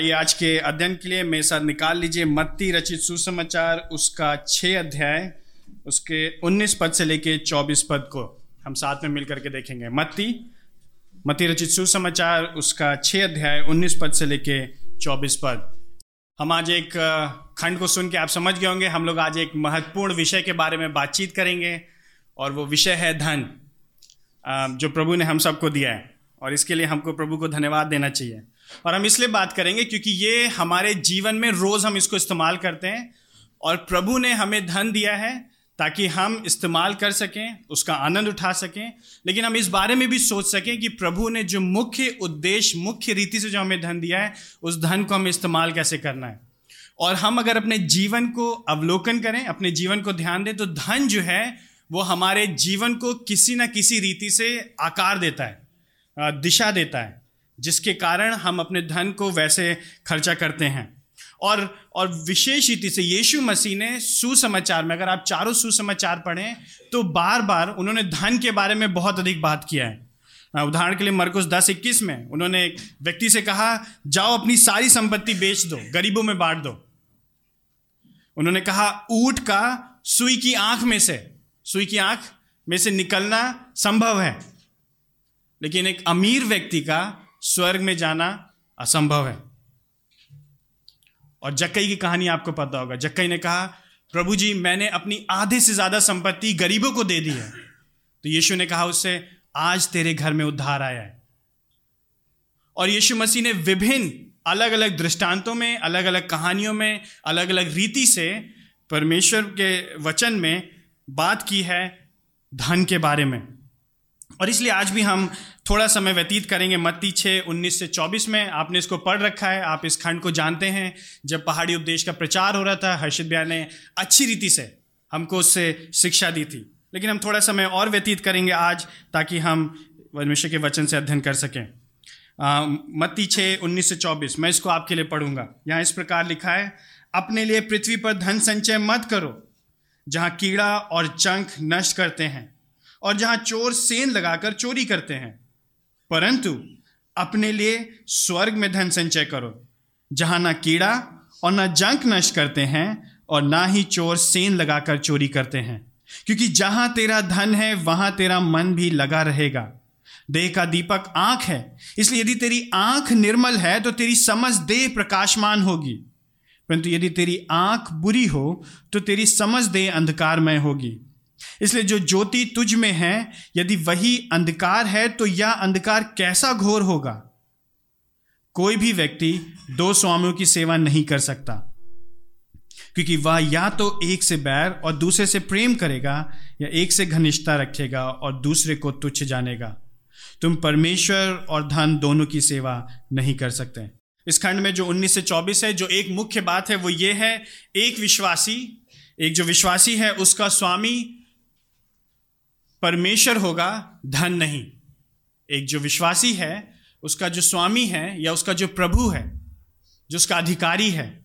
आइए आज के अध्ययन के लिए मेरे साथ निकाल लीजिए मत्ती रचित सुसमाचार, उसका छः अध्याय, उसके 19 पद से लेके 24 पद को हम साथ में मिलकर के देखेंगे। मत्ती मत्ती रचित सुसमाचार, उसका छः अध्याय 19 पद से लेके 24 पद। हम आज एक खंड को सुन के आप समझ गए होंगे। हम लोग आज एक महत्वपूर्ण विषय के बारे में बातचीत करेंगे और वो विषय है धन। जो प्रभु ने हम सबको दिया है और इसके लिए हमको प्रभु को धन्यवाद देना चाहिए। और हम इसलिए बात करेंगे क्योंकि ये हमारे जीवन में रोज़ हम इसको इस्तेमाल करते हैं और प्रभु ने हमें धन दिया है ताकि हम इस्तेमाल कर सकें, उसका आनंद उठा सकें। लेकिन हम इस बारे में भी सोच सकें कि प्रभु ने जो मुख्य उद्देश्य, मुख्य रीति से जो हमें धन दिया है, उस धन को हमें इस्तेमाल कैसे करना है? और हम अगर अपने जीवन को अवलोकन करें, अपने जीवन को ध्यान दें तो धन जो है, वो हमारे जीवन को किसी न किसी रीति से आकार देता है दिशा देता है। जिसके कारण हम अपने धन को वैसे खर्चा करते हैं। और और विशेष रीति से यीशु मसीह ने सुसमाचार में, अगर आप चारों सुसमाचार पढ़ें तो बार बार उन्होंने धन के बारे में बहुत अधिक बात किया है। उदाहरण के लिए मरकुस दस इक्कीस में उन्होंने एक व्यक्ति से कहा, जाओ अपनी सारी संपत्ति बेच दो, गरीबों में बांट दो। उन्होंने कहा, ऊट का सुई की आँख में से, सुई की आँख में से निकलना संभव है। लेकिन एक अमीर व्यक्ति का स्वर्ग में जाना असंभव है। और जक्कई की कहानी आपको पता होगा। जक्कई ने कहा, प्रभु जी, मैंने अपनी आधे से ज़्यादा संपत्ति गरीबों को दे दी है। तो यीशु ने कहा उससे, आज तेरे घर में उद्धार आया है। और यीशु मसीह ने विभिन्न अलग अलग दृष्टांतों में अलग अलग कहानियों में अलग अलग रीति से परमेश्वर के वचन में बात की है धन के बारे में। और इसलिए आज भी हम थोड़ा समय व्यतीत करेंगे मत्ती छः उन्नीस से चौबीस में। आपने इसको पढ़ रखा है, आप इस खंड को जानते हैं। जब पहाड़ी उपदेश का प्रचार हो रहा था, हर्षित ब्याह ने अच्छी रीति से हमको उससे शिक्षा दी थी। लेकिन हम थोड़ा समय और व्यतीत करेंगे आज, ताकि हम परमेश्वर के वचन से अध्ययन कर सकें। मत्ती छः उन्नीस से चौबीस। मैं इसको आपके लिए पढ़ूँगा। यहाँ इस प्रकार लिखा है, अपने लिए पृथ्वी पर धन संचय मत करो, जहाँ कीड़ा और चंख नष्ट करते हैं। और जहाँ चोर सेन लगाकर चोरी करते हैं। परंतु अपने लिए स्वर्ग में धन संचय करो, जहाँ ना कीड़ा और ना जंक नष्ट करते हैं और ना ही चोर सेन लगाकर चोरी करते हैं। क्योंकि जहाँ तेरा धन है, वहाँ तेरा मन भी लगा रहेगा। देह का दीपक आँख है, इसलिए यदि तेरी आँख निर्मल है तो तेरी समझ देह प्रकाशमान होगी। परंतु यदि तेरी आँख बुरी हो तो तेरी समझ देह अंधकारमय होगी। इसलिए जो ज्योति तुझ में है, यदि वही अंधकार है तो यह अंधकार कैसा घोर होगा? कोई भी व्यक्ति दो स्वामियों की सेवा नहीं कर सकता, क्योंकि वह या तो एक से बैर और दूसरे से प्रेम करेगा, या एक से घनिष्ठता रखेगा और दूसरे को तुच्छ जानेगा। तुम परमेश्वर और धन दोनों की सेवा नहीं कर सकते। इस खंड में जो 19 से 24 है, जो एक मुख्य बात है, वो ये है, एक विश्वासी, एक जो विश्वासी है, उसका स्वामी परमेश्वर होगा, धन नहीं। एक जो विश्वासी है, उसका जो स्वामी है या उसका जो प्रभु है, जो उसका अधिकारी है,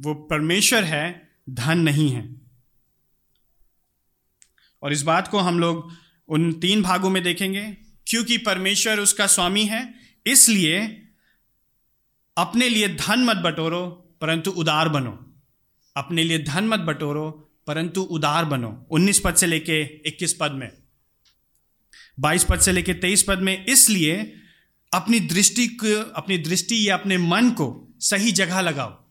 वो परमेश्वर है, धन नहीं है। और इस बात को हम लोग उन तीन भागों में देखेंगे। क्योंकि परमेश्वर उसका स्वामी है, इसलिए अपने लिए धन मत बटोरो, परंतु उदार बनो। अपने लिए धन मत बटोरो परंतु उदार बनो। 19 पद से लेके 21 पद में। 22 पद से लेके 23 पद में, इसलिए अपनी दृष्टि को, अपनी दृष्टि या अपने मन को सही जगह लगाओ।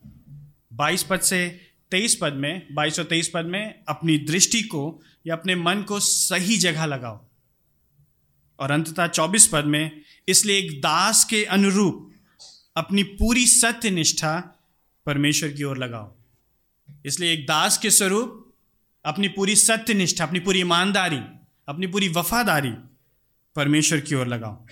22 पद से 23 पद में 22 और 23 पद में अपनी दृष्टि को या अपने मन को सही जगह लगाओ। और अंततः 24 पद में, इसलिए एक दास के अनुरूप अपनी पूरी सत्य निष्ठा परमेश्वर की ओर लगाओ। इसलिए एक दास के स्वरूप अपनी पूरी सत्यनिष्ठा, अपनी पूरी ईमानदारी, अपनी पूरी वफादारी परमेश्वर की ओर लगाओ।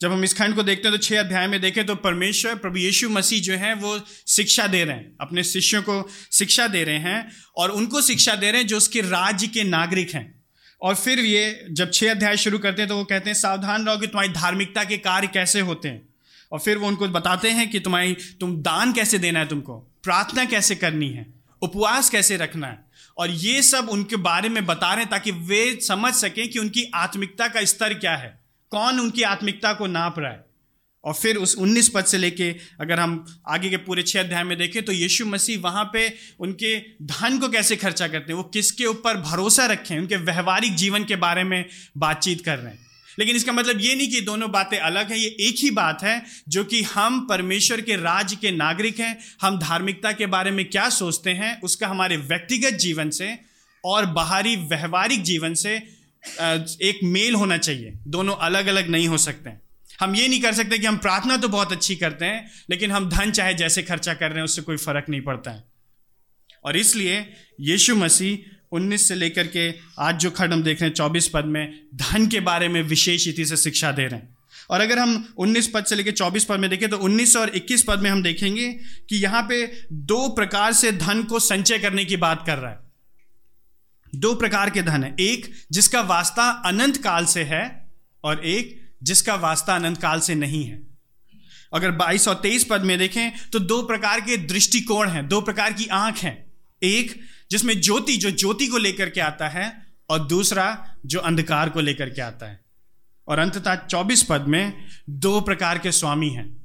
जब हम इस खंड को देखते हैं तो छह अध्याय में देखें तो परमेश्वर, प्रभु यीशु मसीह जो है, वो शिक्षा दे रहे हैं, अपने शिष्यों को शिक्षा दे रहे हैं और उनको शिक्षा दे रहे हैं जो उसके राज्य के नागरिक हैं। और फिर ये जब छह अध्याय शुरू करते हैं तो वो कहते हैं, सावधान रहो कि तुम्हारी धार्मिकता के कार्य कैसे होते हैं? और फिर वो उनको बताते हैं कि तुम्हारी, तुम दान कैसे देना है तुमको? प्रार्थना कैसे करनी है? उपवास कैसे रखना है? और ये सब उनके बारे में बता रहे हैं ताकि वे समझ सकें कि उनकी आत्मिकता का स्तर क्या है। कौन उनकी आत्मिकता को नाप रहा है? और फिर उस 19 पद से लेके अगर हम आगे के पूरे छः अध्याय में देखें तो यीशु मसीह वहाँ पे उनके धन को कैसे खर्चा करते हैं? वो किसके ऊपर भरोसा रखें? उनके व्यवहारिक जीवन के बारे में बातचीत कर रहे हैं। लेकिन इसका मतलब ये नहीं कि दोनों बातें अलग हैं, ये एक ही बात है, जो कि हम परमेश्वर के राज्य के नागरिक हैं, हम धार्मिकता के बारे में क्या सोचते हैं, उसका हमारे व्यक्तिगत जीवन से और बाहरी व्यवहारिक जीवन से एक मेल होना चाहिए। दोनों अलग अलग नहीं हो सकते। हैं हम ये नहीं कर सकते कि हम प्रार्थना तो बहुत अच्छी करते हैं, लेकिन हम धन चाहे जैसे खर्चा कर रहे हैं, उससे कोई फ़र्क नहीं पड़ता है। और इसलिए यीशु मसीह 19 से लेकर के आज जो खंड हम देख रहे हैं चौबीस पद में, धन के बारे में विशेष रीति से शिक्षा दे रहे हैं। और अगर हम 19 पद से लेकर 24 पद में देखें तो 19 और 21 पद में हम देखेंगे कि यहाँ पे दो प्रकार से धन को संचय करने की बात कर रहा है। दो प्रकार के धन है। एक, जिसका वास्ता अनंत काल से है, और एक, जिसका वास्ता अनंत काल से नहीं है। अगर 22 और 23 पद में देखें तो दो प्रकार के दृष्टिकोण हैं, दो प्रकार की आँख हैं। एक, जिसमें ज्योति जो ज्योति को लेकर के आता है, और दूसरा, जो अंधकार को लेकर के आता है। और अंततः 24 पद में दो प्रकार के स्वामी हैं।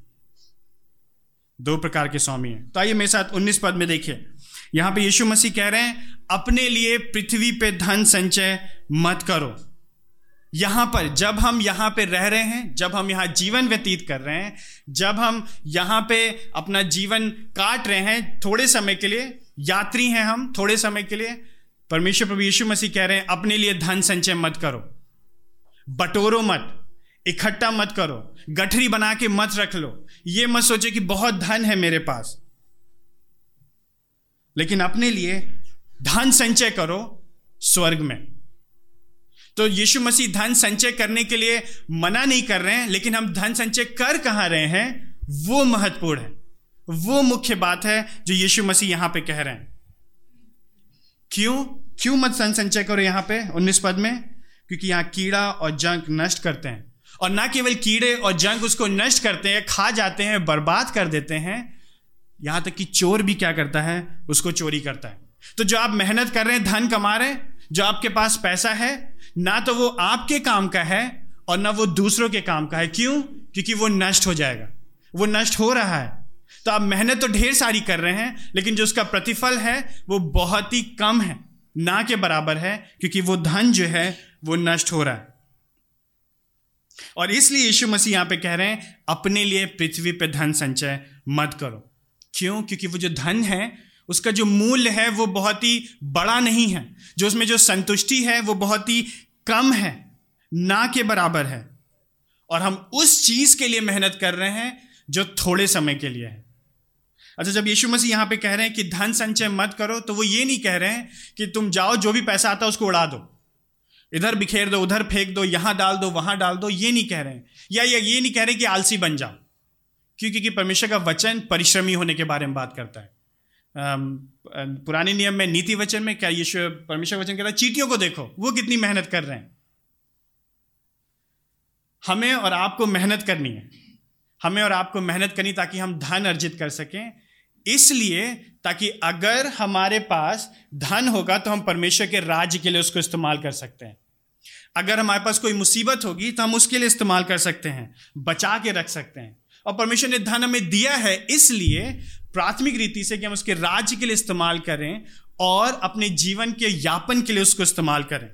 दो प्रकार के स्वामी हैं। तो आइए मेरे साथ 19 पद में देखिए। यहाँ पे यीशु मसीह कह रहे हैं, अपने लिए पृथ्वी पे धन संचय मत करो। यहाँ पर, जब हम यहाँ पे रह रहे हैं, जब हम यहाँ जीवन व्यतीत कर रहे हैं, जब हम यहाँ पे अपना जीवन काट रहे हैं, थोड़े समय के लिए यात्री हैं हम थोड़े समय के लिए। परमेश्वर प्रभु यीशु मसीह कह रहे हैं, अपने लिए धन संचय मत करो। बटोरो मत, इकट्ठा मत करो। गठरी बना के मत रख लो। ये मत सोचे कि बहुत धन है मेरे पास। लेकिन अपने लिए धन संचय करो स्वर्ग में। तो यीशु मसीह धन संचय करने के लिए मना नहीं कर रहे हैं, लेकिन हम धन संचय कर कहाँ रहे हैं, वो महत्वपूर्ण है। वो मुख्य बात है जो यीशु मसीह यहाँ पे कह रहे हैं। क्यों? क्यों मत धन संचय करो यहाँ पे, उन्नीस पद में? क्योंकि यहाँ कीड़ा और जंक नष्ट करते हैं। और ना केवल कीड़े और जंक उसको नष्ट करते हैं, खा जाते हैं, बर्बाद कर देते हैं, यहाँ तक कि चोर भी क्या करता है? उसको चोरी करता है। तो जो आप मेहनत कर रहे हैं, धन कमा रहे हैं, जो आपके पास पैसा है, ना तो वो आपके काम का है और ना वो दूसरों के काम का है। क्यों? क्योंकि वो नष्ट हो जाएगा। वो नष्ट हो रहा है। तो आप मेहनत तो ढेर सारी कर रहे हैं, लेकिन जो उसका प्रतिफल है, वो बहुत ही कम है। ना के बराबर है, क्योंकि वो धन जो है, वो नष्ट हो रहा है। और इसलिए यीशु मसीह यहाँ पे कह रहे हैं, अपने लिए पृथ्वी पे धन संचय मत करो। क्यों? क्योंकि वो जो धन है, उसका जो मूल्य है, वो बहुत ही बड़ा नहीं है। जो उसमें जो संतुष्टि है, वो बहुत ही कम है, ना के बराबर है। और हम उस चीज़ के लिए मेहनत कर रहे हैं, जो थोड़े समय के लिए है। अच्छा जब यीशु मसीह यहाँ पे कह रहे हैं कि धन संचय मत करो तो वो ये नहीं कह रहे हैं कि तुम जाओ जो भी पैसा आता है उसको उड़ा दो। इधर बिखेर दो उधर फेंक दो यहाँ डाल दो वहाँ डाल दो ये नहीं कह रहे हैं। या, या नहीं कह रहे कि आलसी बन जाओ। क्योंकि कि परमेश्वर का वचन परिश्रमी होने के बारे में बात करता है। पुराने नियम में नीति वचन में क्या यीशु परमेश्वर वचन कहता है चीटियों को देखो वो कितनी मेहनत कर रहे हैं। हमें और आपको मेहनत करनी है। हमें और आपको मेहनत करनी ताकि हम धन अर्जित कर सकें इसलिए ताकि अगर हमारे पास धन होगा तो हम परमेश्वर के राज्य के लिए उसको इस्तेमाल कर सकते हैं। अगर हमारे पास कोई मुसीबत होगी तो हम उसके लिए इस्तेमाल कर सकते हैं, बचा के रख सकते हैं। और परमेश्वर ने धन हमें दिया है इसलिए प्राथमिक रीति से कि हम उसके राज्य के लिए इस्तेमाल करें और अपने जीवन के यापन के लिए उसको इस्तेमाल करें।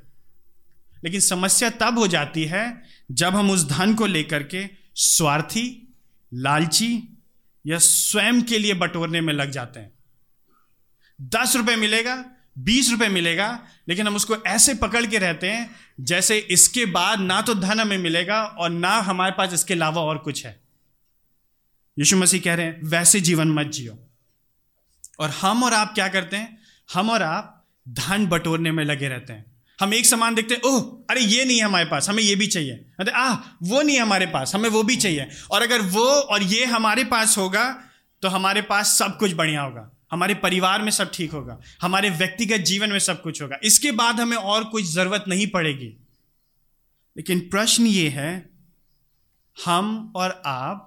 लेकिन समस्या तब हो जाती है जब हम उस धन को लेकर के स्वार्थी, लालची या स्वयं के लिए बटोरने में लग जाते हैं। दस रुपए मिलेगा, बीस रुपए मिलेगा, लेकिन हम उसको ऐसे पकड़ के रहते हैं जैसे इसके बाद ना तो धन हमें मिलेगा और ना हमारे पास इसके अलावा और कुछ है। यीशु मसीह कह रहे हैं, वैसे जीवन मत जियो। और हम और आप क्या करते हैं? हम और आप धन बटोरने में लगे रहते हैं। हम एक सामान देखते हैं, ओह, अरे ये नहीं है हमारे पास, हमें ये भी चाहिए। अरे आ वो नहीं है हमारे पास, हमें वो भी चाहिए। और अगर वो और ये हमारे पास होगा तो हमारे पास सब कुछ बढ़िया होगा। हमारे परिवार में सब ठीक होगा, हमारे व्यक्तिगत जीवन में सब कुछ होगा। इसके बाद हमें और कुछ ज़रूरत नहीं पड़ेगी। लेकिन प्रश्न ये है, हम और आप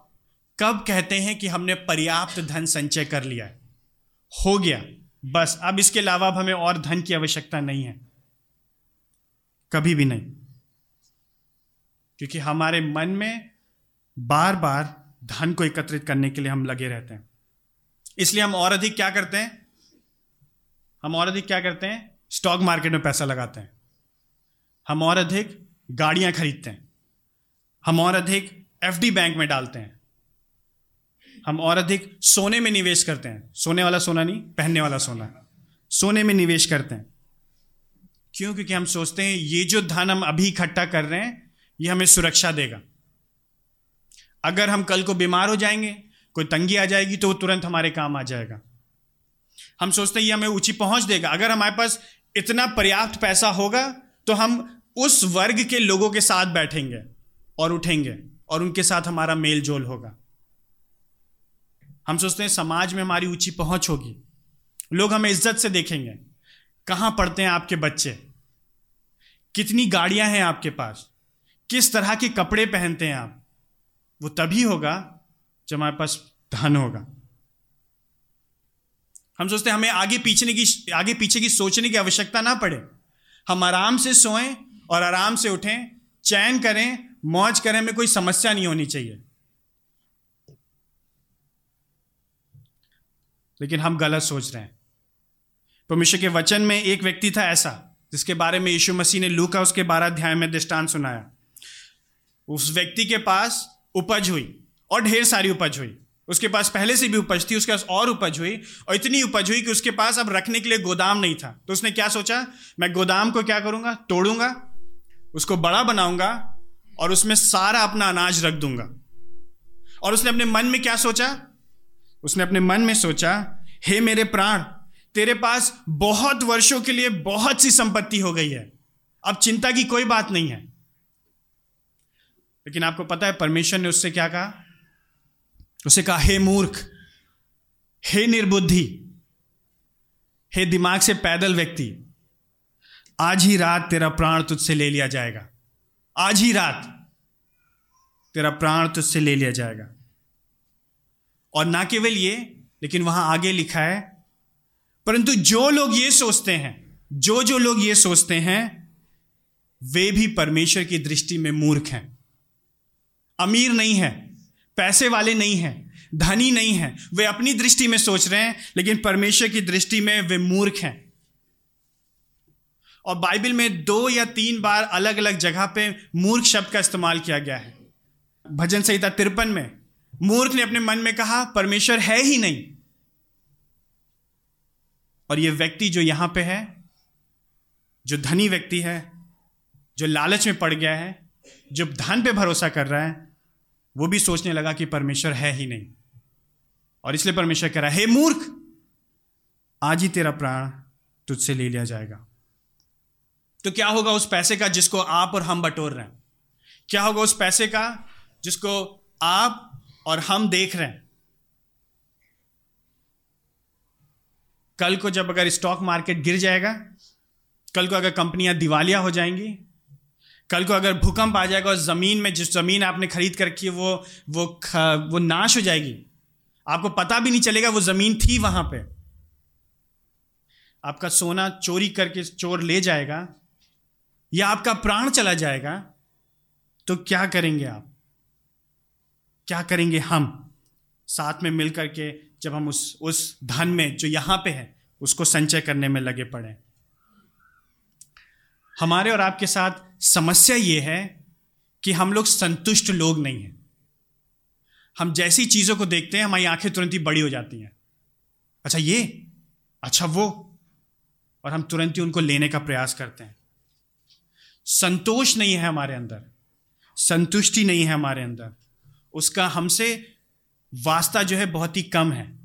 कब कहते हैं कि हमने पर्याप्त धन संचय कर लिया है? हो गया, बस। अब इसके अलावा अब हमें और धन की आवश्यकता नहीं है। कभी भी नहीं। क्योंकि हमारे मन में बार बार धन को एकत्रित करने के लिए हम लगे रहते हैं। इसलिए हम और अधिक क्या करते हैं? हम और अधिक क्या करते हैं? स्टॉक मार्केट में पैसा लगाते हैं। हम और अधिक गाड़ियाँ खरीदते हैं। हम और अधिक एफडी बैंक में डालते हैं। हम और अधिक सोने में निवेश करते हैं। सोने वाला सोना नहीं, पहनने वाला सोना। सोने में निवेश करते हैं। क्यों? क्योंकि हम सोचते हैं, ये जो धन हम अभी इकट्ठा कर रहे हैं, ये हमें सुरक्षा देगा। अगर हम कल को बीमार हो जाएँगे, कोई तंगी आ जाएगी तो वो तुरंत हमारे काम आ जाएगा। हम सोचते हैं, ये हमें ऊँची पहुँच देगा। अगर हमारे पास इतना पर्याप्त पैसा होगा तो हम उस वर्ग के लोगों के साथ बैठेंगे और उठेंगे और उनके साथ हमारा मेल जोल होगा। हम सोचते हैं, समाज में हमारी ऊँची पहुँच होगी। लोग हमें इज़्ज़त से देखेंगे। कहाँ पढ़ते हैं आपके बच्चे? कितनी गाड़ियाँ हैं आपके पास? किस तरह के कपड़े पहनते हैं आप? वो तभी होगा जब हमारे पास धन होगा। हम सोचते हैं हमें आगे पीछे की, आगे पीछे की सोचने की आवश्यकता ना पड़े। हम आराम से सोएँ और आराम से उठें, चैन करें, मौज करें, हमें कोई समस्या नहीं होनी चाहिए। लेकिन हम गलत सोच रहे हैं। परमेश्वर के वचन में एक व्यक्ति था ऐसा। जिसके बारे में यीशु मसीह ने लू का उसके बारह अध्याय में दृष्टांत सुनाया। उस व्यक्ति के पास उपज हुई और ढेर सारी उपज हुई। उसके पास पहले से भी उपज थी, उसके पास और उपज हुई और इतनी उपज हुई कि उसके पास अब रखने के लिए गोदाम नहीं था। तो उसने क्या सोचा? मैं गोदाम को क्या करूँगा? तोड़ूँगा, उसको बड़ा बनाऊँगा और उसमें सारा अपना अनाज रख दूँगा। और उसने अपने मन में क्या सोचा? उसने अपने मन में सोचा, हे मेरे प्राण तेरे पास बहुत वर्षों के लिए बहुत सी संपत्ति हो गई है। अब चिंता की कोई बात नहीं है। लेकिन आपको पता है, परमेश्वर ने उससे क्या कहा? उसे कहा, हे मूर्ख, हे निर्बुद्धि, हे दिमाग से पैदल व्यक्ति, आज ही रात तेरा प्राण तुझसे ले लिया जाएगा। आज ही रात तेरा प्राण तुझसे ले लिया जाएगा। और ना केवल ये, लेकिन वहाँ आगे लिखा है परंतु जो लोग ये सोचते हैं, जो जो लोग ये सोचते हैं, वे भी परमेश्वर की दृष्टि में मूर्ख हैं। अमीर नहीं है, पैसे वाले नहीं हैं, धनी नहीं हैं। वे अपनी दृष्टि में सोच रहे हैं, लेकिन परमेश्वर की दृष्टि में वे मूर्ख हैं। और बाइबल में दो या तीन बार अलग अलग जगह पे मूर्ख शब्द का इस्तेमाल किया गया है। भजन संहिता तिरपन में मूर्ख ने अपने मन में कहा, परमेश्वर है ही नहीं। और यह व्यक्ति जो यहाँ पे है, जो धनी व्यक्ति है, जो लालच में पड़ गया है, जो धन पे भरोसा कर रहा है, वो भी सोचने लगा कि परमेश्वर है ही नहीं। और इसलिए परमेश्वर कह रहा है, हे मूर्ख, आज ही तेरा प्राण तुझसे ले लिया जाएगा। तो क्या होगा उस पैसे का जिसको आप और हम बटोर रहे हैं? क्या होगा उस पैसे का जिसको आप और हम देख रहे हैं? कल को जब अगर स्टॉक मार्केट गिर जाएगा, कल को अगर कंपनियाँ दिवालिया हो जाएँगी, कल को अगर भूकंप आ जाएगा और ज़मीन में जिस ज़मीन आपने खरीद कर रखी है, वो वो वो नाश हो जाएगी। आपको पता भी नहीं चलेगा वो ज़मीन थी वहाँ पे। आपका सोना चोरी करके चोर ले जाएगा या आपका प्राण चला जाएगा तो क्या करेंगे आप? क्या करेंगे हम? साथ में मिलकर के जब हम उस उस धन में जो यहाँ पे है, उसको संचय करने में लगे पड़े। हमारे और आपके साथ समस्या ये है कि हम लोग संतुष्ट लोग नहीं हैं। हम जैसी चीज़ों को देखते हैं, हमारी आँखें तुरंत ही बड़ी हो जाती हैं। अच्छा ये? अच्छा वो? और हम तुरंत ही उनको लेने का प्रयास करते हैं। संतोष नहीं है हमारे अंदर। संतुष्टि नहीं है हमारे अंदर। उसका हमसे वास्ता जो है बहुत ही कम है।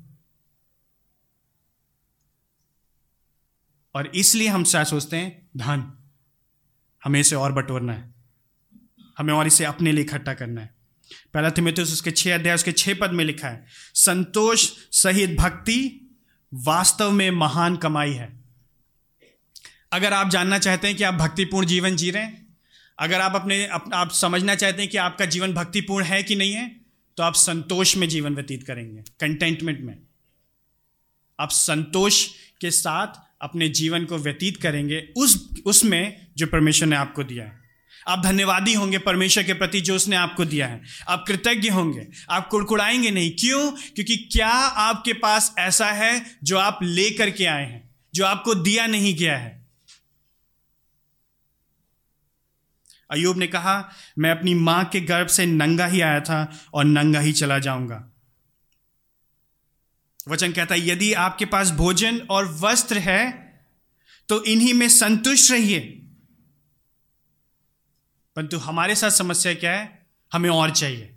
और इसलिए हम क्या सोचते हैं धन। हमें इसे और बटोरना है। हमें और इसे अपने लिए इकट्ठा करना है। पहला थिमिथियस उसके छह अध्याय उसके छह पद में लिखा है संतोष सहित भक्ति वास्तव में महान कमाई है। अगर आप जानना चाहते हैं कि आप भक्तिपूर्ण जीवन जी रहे हैं अगर आप अपने अप, आप समझना चाहते हैं कि आपका जीवन भक्तिपूर्ण है कि नहीं है तो आप संतोष में जीवन व्यतीत करेंगे कंटेंटमेंट में। आप संतोष के साथ अपने जीवन को व्यतीत करेंगे, उस, उसमें जो परमेश्वर ने आपको दिया है। आप धन्यवादी होंगे परमेश्वर के प्रति जो उसने आपको दिया है। आप कृतज्ञ होंगे, आप कुड़कुड़ाएँगे नहीं। क्यों? क्योंकि क्या आपके पास ऐसा है जो आप ले करके आए हैं, जो आपको दिया नहीं गया है? अयूब ने कहा, मैं अपनी माँ के गर्भ से नंगा ही आया था और नंगा ही चला जाऊँगा। वचन कहता है, यदि आपके पास भोजन और वस्त्र है तो इन्हीं में संतुष्ट रहिए। परंतु हमारे साथ समस्या क्या है? हमें और चाहिए।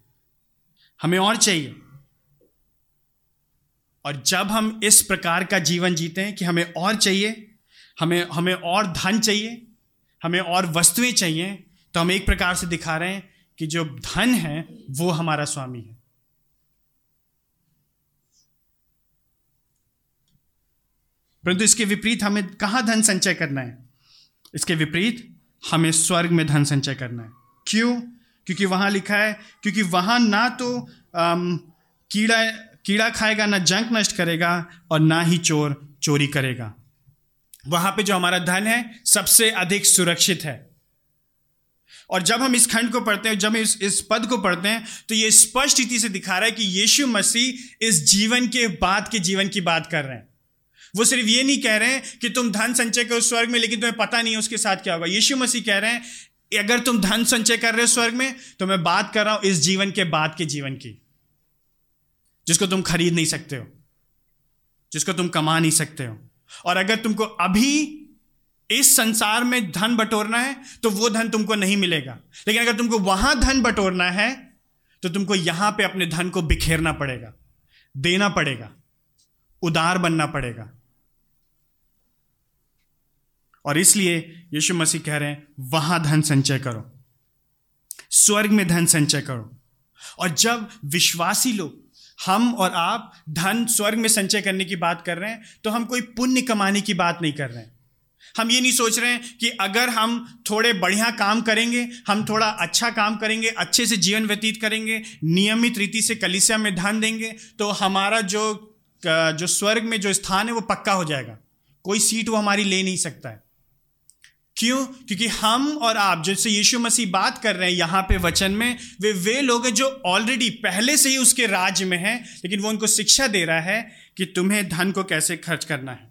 हमें और चाहिए। और जब हम इस प्रकार का जीवन जीते हैं कि हमें और चाहिए, हमें हमें और धन चाहिए, हमें और वस्तुएँ चाहिए तो हम एक प्रकार से दिखा रहे हैं कि जो धन है वो हमारा स्वामी है। परंतु इसके विपरीत हमें कहाँ धन संचय करना है? इसके विपरीत हमें स्वर्ग में धन संचय करना है। क्यों? क्योंकि वहाँ लिखा है क्योंकि वहाँ ना तो आम, कीड़ा कीड़ा खाएगा ना जंक नष्ट करेगा और ना ही चोर चोरी करेगा। वहाँ पे जो हमारा धन है सबसे अधिक सुरक्षित है। और जब हम इस खंड को पढ़ते हैं, जब हम इस इस पद को पढ़ते हैं तो ये स्पष्ट रीति से दिखा रहा है कि यीशु मसीह इस जीवन के बाद के जीवन की बात कर रहे हैं। वो सिर्फ़ ये नहीं कह रहे हैं कि तुम धन संचय करो स्वर्ग में, लेकिन तुम्हें पता नहीं है उसके साथ क्या होगा। यीशु मसीह कह रहे हैं, अगर तुम धन संचय कर रहे हो स्वर्ग में तो मैं बात कर रहा हूँ इस जीवन के बाद के जीवन की, जिसको तुम खरीद नहीं सकते हो, जिसको तुम कमा नहीं सकते हो। और अगर तुमको अभी इस संसार में धन बटोरना है तो वो धन तुमको नहीं मिलेगा। लेकिन अगर तुमको वहाँ धन बटोरना है तो तुमको यहाँ पे अपने धन को बिखेरना पड़ेगा, देना पड़ेगा, उदार बनना पड़ेगा। और इसलिए यीशु मसीह कह रहे हैं, वहाँ धन संचय करो, स्वर्ग में धन संचय करो। और जब विश्वासी लोग, हम और आप धन स्वर्ग में संचय करने की बात कर रहे हैं तो हम कोई पुण्य कमाने की बात नहीं कर रहे हैं। हम ये नहीं सोच रहे हैं कि अगर हम थोड़े बढ़िया काम करेंगे, हम थोड़ा अच्छा काम करेंगे, अच्छे से जीवन व्यतीत करेंगे, नियमित रीति से कलिसिया में धन देंगे तो हमारा जो जो स्वर्ग में जो स्थान है वो पक्का हो जाएगा। कोई सीट वो हमारी ले नहीं सकता है। क्यों? क्योंकि हम और आप, जैसे यीशु मसीह बात कर रहे हैं यहाँ पे वचन में, वे वे लोग हैं जो ऑलरेडी पहले से ही उसके राज्य में हैं, लेकिन वो उनको शिक्षा दे रहा है कि तुम्हें धन को कैसे खर्च करना है।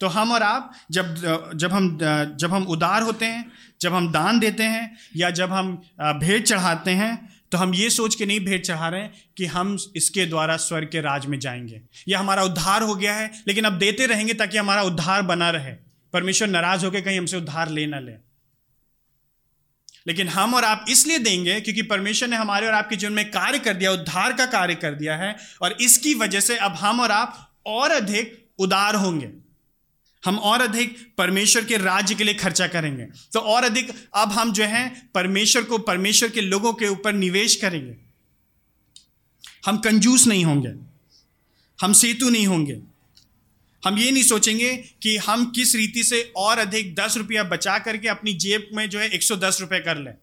तो हम और आप, जब जब हम जब हम उदार होते हैं, जब हम दान देते हैं, या जब हम भेंट चढ़ाते हैं तो हम ये सोच के नहीं भेंट चढ़ा रहे हैं कि हम इसके द्वारा स्वर्ग के राज में जाएँगे। या हमारा उद्धार हो गया है, लेकिन अब देते रहेंगे ताकि हमारा उद्धार बना रहे। परमेश्वर नाराज़ होकर कहीं हमसे उद्धार ले ना ले। लेकिन हम और आप इसलिए देंगे क्योंकि परमेश्वर ने हमारे और आपके जीवन में कार्य कर दिया, उद्धार का कार्य कर दिया है, और इसकी वजह से अब हम और आप और अधिक उदार होंगे। हम और अधिक परमेश्वर के राज्य के लिए खर्चा करेंगे। तो और अधिक अब हम जो है, परमेश्वर को, परमेश्वर के लोगों के ऊपर निवेश करेंगे। हम कंजूस नहीं होंगे। हम सेतु नहीं होंगे। हम ये नहीं सोचेंगे कि हम किस रीति से और अधिक दस रुपया बचा करके अपनी जेब में जो है एक सौ दस रुपये कर लें।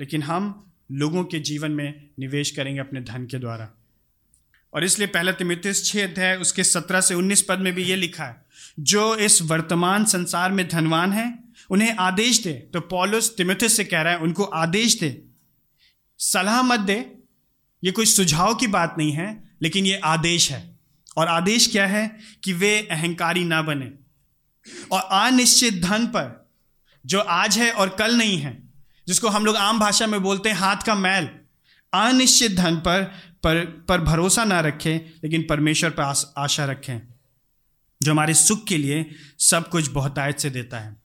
लेकिन हम लोगों के जीवन में निवेश करेंगे अपने धन के द्वारा। और इसलिए पहला तिमितिस छः अध्याय, उसके सत्रह से उन्नीस पद में भी ये लिखा है, जो इस वर्तमान संसार में धनवान है, उन्हें आदेश दे। तो पॉलुस तिमिथिस से कह रहा है, उनको आदेश दे। सलाह मत दे, ये कोई सुझाव की बात नहीं है, लेकिन ये आदेश है। और आदेश क्या है? कि वे अहंकारी ना बने। और अनिश्चित धन पर, जो आज है और कल नहीं है, जिसको हम लोग आम भाषा में बोलते हैं हाथ का मैल अनिश्चित धन पर पर पर भरोसा ना रखें, लेकिन परमेश्वर पर आशा रखें, जो हमारे सुख के लिए सब कुछ बहुतायत से देता है।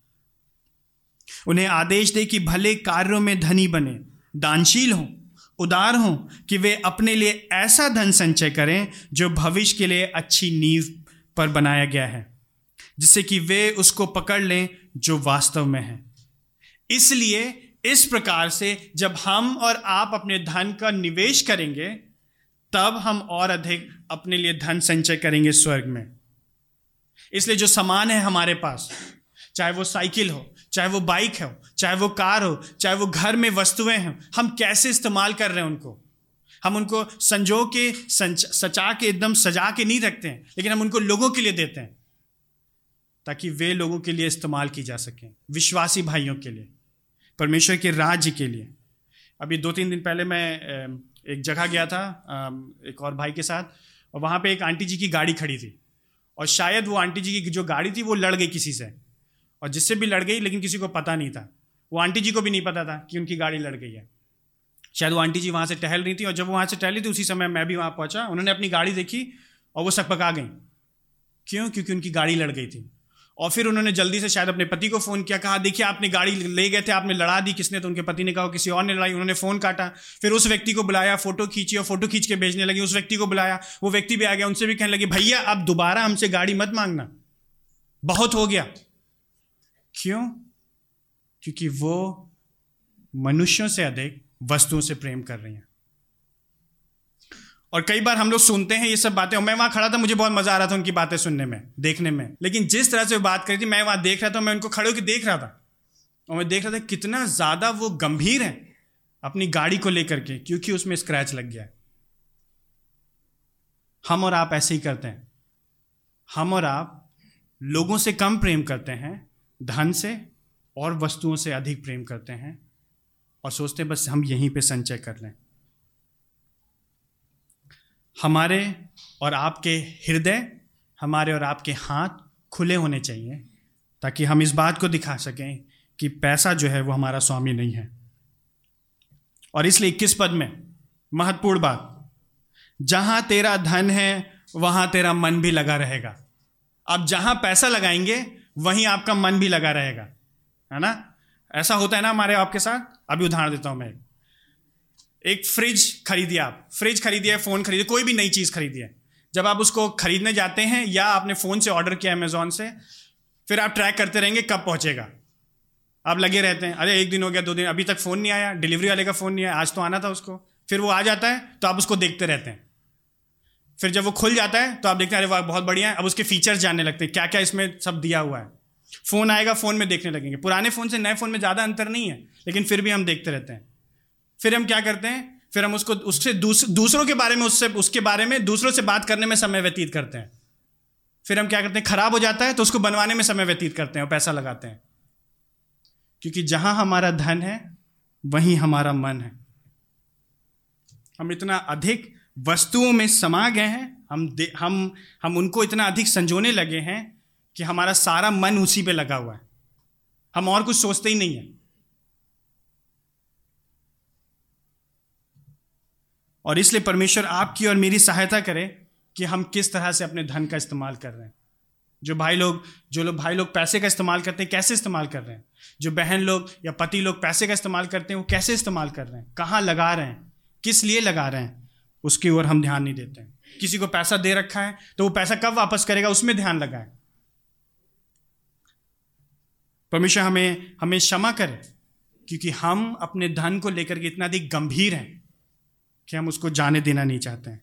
उन्हें आदेश दे कि भले कार्यों में धनी बने, दानशील हों, उदार हों, कि वे अपने लिए ऐसा धन संचय करें, जो भविष्य के लिए अच्छी नींव पर बनाया गया है, जिससे कि वे उसको पकड़ लें जो वास्तव में है। इसलिए इस प्रकार से जब हम और आप अपने धन का निवेश करेंगे, तब हम और अधिक अपने लिए धन संचय करेंगे स्वर्ग में। इसलिए जो सामान है हमारे पास, चाहे वो साइकिल हो, चाहे वो बाइक हो, चाहे वो कार हो, चाहे वो घर में वस्तुएँ हों, हम कैसे इस्तेमाल कर रहे हैं उनको? हम उनको संजो के, सचा के, एकदम सजा के नहीं रखते हैं, लेकिन हम उनको लोगों के लिए देते हैं, ताकि वे लोगों के लिए इस्तेमाल की जा सकें, विश्वासी भाइयों के लिए। परमेश्वर के राज्य के लिए। अभी दो तीन दिन पहले मैं एक जगह गया था एक और भाई के साथ, और वहाँ पे एक आंटी जी की गाड़ी खड़ी थी। और शायद वो आंटी जी की जो गाड़ी थी, वो लड़ गई किसी से। और जिससे भी लड़ गई, लेकिन किसी को पता नहीं था। वो आंटी जी को भी नहीं पता था कि उनकी गाड़ी लड़ गई है। शायद वो आंटी जी वहाँ से टहल रही थी, और जब वो वहाँ से टहली थी उसी समय मैं भी वहाँ पहुँचा। उन्होंने अपनी गाड़ी देखी, और वो सकपका गई। क्यों? क्योंकि उनकी गाड़ी लड़ गई थी। और फिर उन्होंने जल्दी से शायद अपने पति को फ़ोन किया, कहा, देखिए, आपने गाड़ी ले गए थे, आपने लड़ा दी किसने? तो उनके पति ने कहा किसी और ने लड़ाई। उन्होंने फ़ोन काटा। फिर उस व्यक्ति को बुलाया, फ़ोटो खींची और फ़ोटो खींच के भेजने लगी। उस व्यक्ति को बुलाया, वो व्यक्ति भी आ गया। उनसे भी कहने लगे, भैया, अब दोबारा हमसे गाड़ी मत मांगना। बहुत हो गया। क्यों? क्योंकि वो मनुष्यों से अधिक वस्तुओं से प्रेम कर रही हैं। और कई बार हम लोग सुनते हैं ये सब बातें मैं वहाँ खड़ा था, मुझे बहुत मज़ा आ रहा था उनकी बातें सुनने में, देखने में। लेकिन जिस तरह से वो बात करी थी, मैं वहाँ देख रहा था, मैं उनको खड़े होकर देख रहा था, और मैं देख रहा था कितना ज़्यादा वो गंभीर है अपनी गाड़ी को लेकर के, क्योंकि उसमें स्क्रैच लग गया है। हम और आप ऐसे ही करते हैं। हम और आप लोगों से कम प्रेम करते हैं, धन से और वस्तुओं से अधिक प्रेम करते हैं, और सोचते हैं बस हम यहीं पे संचय कर लें। हमारे और आपके हृदय, हमारे और आपके हाथ खुले होने चाहिए, ताकि हम इस बात को दिखा सकें कि पैसा जो है वो हमारा स्वामी नहीं है। और इसलिए इक्कीस पद में महत्वपूर्ण बात, जहाँ तेरा धन है, वहाँ तेरा मन भी लगा रहेगा। अब जहाँ पैसा लगाएँगे, वहीं आपका मन भी लगा रहेगा। है ना? ऐसा होता है ना हमारे आपके साथ? अभी उदाहरण देता हूँ मैं। एक फ्रिज खरीदिए आप। फ्रिज खरीदिए, फ़ोन खरीदिए, कोई भी नई चीज़ खरीदिए। जब आप उसको खरीदने जाते हैं या आपने फ़ोन से ऑर्डर किया अमेजोन से, फिर आप ट्रैक करते रहेंगे कब पहुंचेगा। आप लगे रहते हैं, अरे, एक दिन हो गया, दो दिन, अभी तक फ़ोन नहीं आया, डिलीवरी वाले का फ़ोन नहीं आया, आज तो आना था उसको। फिर वो आ जाता है तो आप उसको देखते रहते हैं। फिर जब वो खुल जाता है तो आप देखते हैं, अरे, वाह, बहुत बढ़िया है। अब उसके फीचर्स जानने लगते हैं क्या क्या इसमें सब दिया हुआ है। फ़ोन आएगा, फ़ोन में देखने लगेंगे। पुराने फ़ोन से नए फ़ोन में ज़्यादा अंतर नहीं है, लेकिन फिर भी हम देखते रहते हैं। फिर हम क्या करते हैं? फिर हम उसको उससे दूस, दूसरों के बारे में उससे उसके बारे में दूसरों से बात करने में समय व्यतीत करते हैं। फिर हम क्या करते हैं? खराब हो जाता है तो उसको बनवाने में समय व्यतीत करते हैं और पैसा लगाते हैं। क्योंकि जहाँ हमारा धन है वहीं हमारा मन है। हम इतना अधिक वस्तुओं में समा गए हैं हम हम हम उनको इतना अधिक संजोने लगे हैं कि हमारा सारा मन उसी पे लगा हुआ है। हम और कुछ सोचते ही नहीं है। और इसलिए परमेश्वर आपकी और मेरी सहायता करे कि हम किस तरह से अपने धन का इस्तेमाल कर रहे हैं। जो भाई लोग, जो लोग, भाई लोग पैसे का इस्तेमाल करते हैं, कैसे इस्तेमाल कर रहे हैं? जो बहन लोग या पति लोग पैसे का इस्तेमाल करते हैं, वो कैसे इस्तेमाल कर रहे हैं? कहाँ लगा रहे हैं? किस लिए लगा रहे हैं? उसकी ओर हम ध्यान नहीं देते हैं। किसी को पैसा दे रखा है तो वो पैसा कब वापस करेगा? उसमें ध्यान लगाए। परमेश्वर हमें हमें क्षमा करें, क्योंकि हम अपने धन को लेकर के इतना अधिक गंभीर हैं। कि हम उसको जाने देना नहीं चाहते हैं।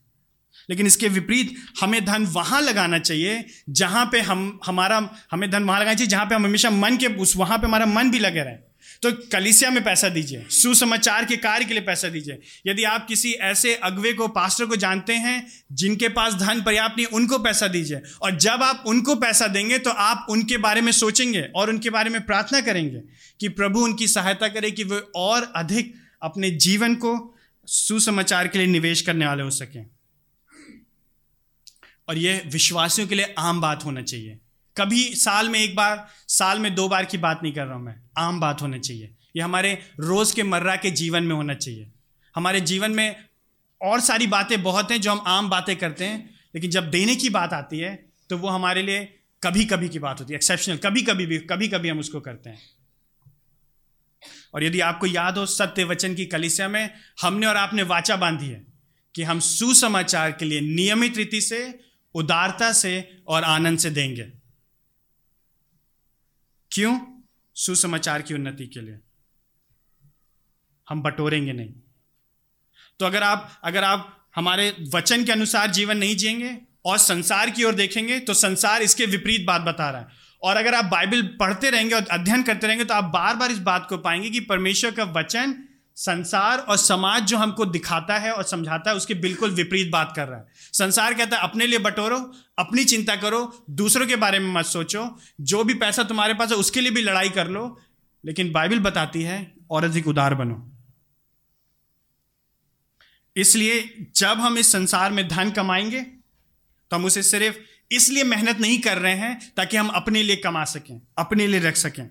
लेकिन इसके विपरीत हमें धन वहाँ लगाना चाहिए जहाँ पे हम, हमारा, हमें धन वहाँ लगाना चाहिए जहाँ पे हम हमेशा मन के, उस वहाँ पे हमारा मन भी लगे रहे। तो कलिसिया में पैसा दीजिए, सुसमाचार के कार्य के लिए पैसा दीजिए। यदि आप किसी ऐसे अगवे को, पास्टर को जानते हैं जिनके पास धन पर्याप्त नहीं, उनको पैसा दीजिए। और जब आप उनको पैसा देंगे तो आप उनके बारे में सोचेंगे और उनके बारे में प्रार्थना करेंगे कि प्रभु उनकी सहायता करे कि वे और अधिक अपने जीवन को सुसमाचार के लिए निवेश करने वाले हो सकें। और यह विश्वासियों के लिए आम बात होना चाहिए। कभी साल में एक बार, साल में दो बार की बात नहीं कर रहा हूँ मैं। आम बात होना चाहिए। यह हमारे रोज के मर्रा के जीवन में होना चाहिए। हमारे जीवन में और सारी बातें बहुत हैं जो हम आम बातें करते हैं, लेकिन जब देने की बात आती है तो वो हमारे लिए कभी कभी की बात होती है। एक्सेप्शनल कभी कभी भी कभी कभी हम उसको करते हैं। और यदि आपको याद हो, सत्य वचन की कलिसिया में हमने और आपने वाचा बांधी है कि हम सुसमाचार के लिए नियमित रीति से, उदारता से और आनंद से देंगे। क्यों? सुसमाचार की उन्नति के लिए। हम बटोरेंगे नहीं। तो अगर आप अगर आप हमारे वचन के अनुसार जीवन नहीं जिएँगे और संसार की ओर देखेंगे तो संसार इसके विपरीत बात बता रहा है। और अगर आप बाइबल पढ़ते रहेंगे और अध्ययन करते रहेंगे तो आप बार बार इस बात को पाएँगे कि परमेश्वर का वचन संसार और समाज जो हमको दिखाता है और समझाता है, उसके बिल्कुल विपरीत बात कर रहा है। संसार कहता है, अपने लिए बटोरो, अपनी चिंता करो, दूसरों के बारे में मत सोचो, जो भी पैसा तुम्हारे पास है, उसके लिए भी लड़ाई कर लो। लेकिन बाइबल बताती है, और अधिक उदार बनो। इसलिए जब हम इस संसार में धन कमाएँगे तो हम उसे सिर्फ़ इसलिए मेहनत नहीं कर रहे हैं ताकि हम अपने लिए कमा सकें, अपने लिए रख सकें।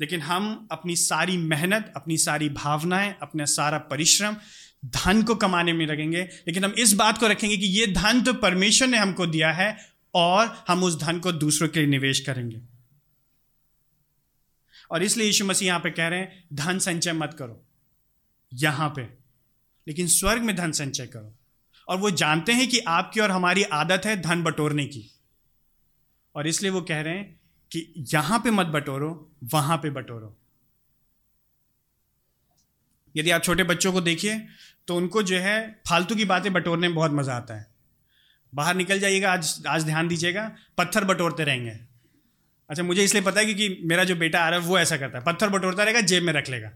लेकिन हम अपनी सारी मेहनत, अपनी सारी भावनाएँ, अपना सारा परिश्रम धन को कमाने में लगेंगे। लेकिन हम इस बात को रखेंगे कि ये धन तो परमेश्वर ने हमको दिया है और हम उस धन को दूसरों के लिए निवेश करेंगे। और इसलिए यीशु मसीह यहाँ पे कह रहे हैं, धन संचय मत करो। यहाँ पे। लेकिन स्वर्ग में धन संचय करो। और वो जानते हैं कि आपकी और हमारी आदत है धन बटोरने की। और इसलिए वो कह रहे हैं कि यहाँ पे मत बटोरो, वहाँ पे बटोरो। यदि आप छोटे बच्चों को देखिए तो उनको जो है फालतू की बातें बटोरने में बहुत मज़ा आता है। बाहर निकल जाइएगा, आज आज ध्यान दीजिएगा, पत्थर बटोरते रहेंगे। अच्छा मुझे इसलिए पता है क्योंकि मेरा जो बेटा आ रहा है वो ऐसा करता है। पत्थर बटोरता रहेगा, जेब में रख लेगा।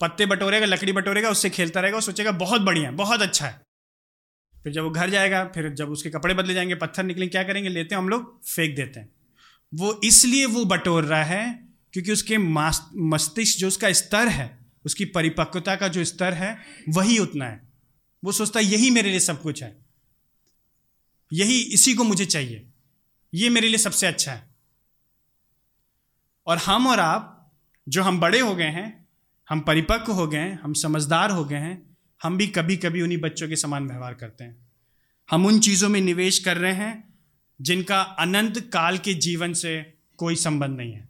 पत्ते बटोरेगा, लकड़ी बटोरेगा, उससे खेलता रहेगा और सोचेगा बहुत बढ़िया, बहुत अच्छा है। फिर जब वो घर जाएगा, फिर जब उसके कपड़े बदले जाएँगे, पत्थर निकलेंगे, क्या करेंगे? लेते हैं, हम लोग फेंक देते हैं। वो इसलिए वो बटोर रहा है क्योंकि उसके मस्तिष्क जो उसका स्तर है, उसकी परिपक्वता का जो स्तर है, वही उतना है। वो सोचता है, यही मेरे लिए सब कुछ है। यही इसी को मुझे चाहिए। ये मेरे लिए सबसे अच्छा है। और हम और आप, जो हम बड़े हो गए हैं, हम परिपक्व हो गए हैं, हम समझदार हो गए हैं हम भी कभी कभी उन्हीं बच्चों के समान व्यवहार करते हैं। हम उन चीज़ों में निवेश कर रहे हैं, जिनका अनंत काल के जीवन से कोई संबंध नहीं है।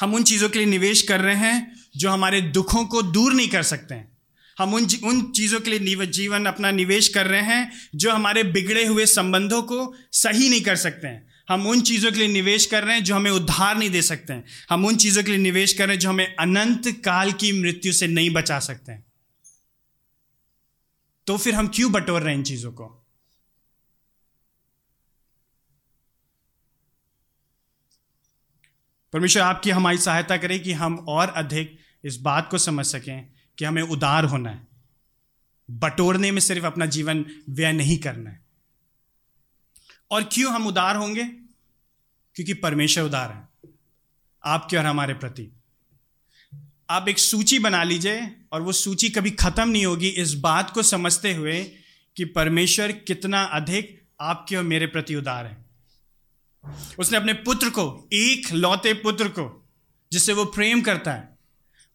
हम उन चीज़ों के लिए निवेश कर रहे हैं, जो हमारे दुखों को दूर नहीं कर सकते हैं। हम उन उन चीज़ों के लिए जीवन अपना निवेश कर रहे हैं, जो हमारे बिगड़े हुए संबंधों को सही नहीं कर सकते हैं। हम उन चीज़ों के लिए निवेश कर रहे हैं, जो हमें उद्धार नहीं दे सकते हैं। हम उन चीज़ों के लिए निवेश कर रहे हैं, जो हमें अनंत काल की मृत्यु से नहीं बचा सकते हैं। तो फिर हम क्यों बटोर रहे हैं इन चीज़ों को? परमेश्वर आपकी हमारी सहायता करे कि हम और अधिक इस बात को समझ सकें कि हमें उदार होना है। बटोरने में सिर्फ़ अपना जीवन व्यय नहीं करना है। और क्यों हम उदार होंगे? क्योंकि परमेश्वर उदार है, आपके और हमारे प्रति। आप एक सूची बना लीजिए और वो सूची कभी खत्म नहीं होगी इस बात को समझते हुए कि परमेश्वर कितना अधिक आपके और मेरे प्रति उदार है। उसने अपने पुत्र को, एक लौते पुत्र को, जिससे वो प्रेम करता है,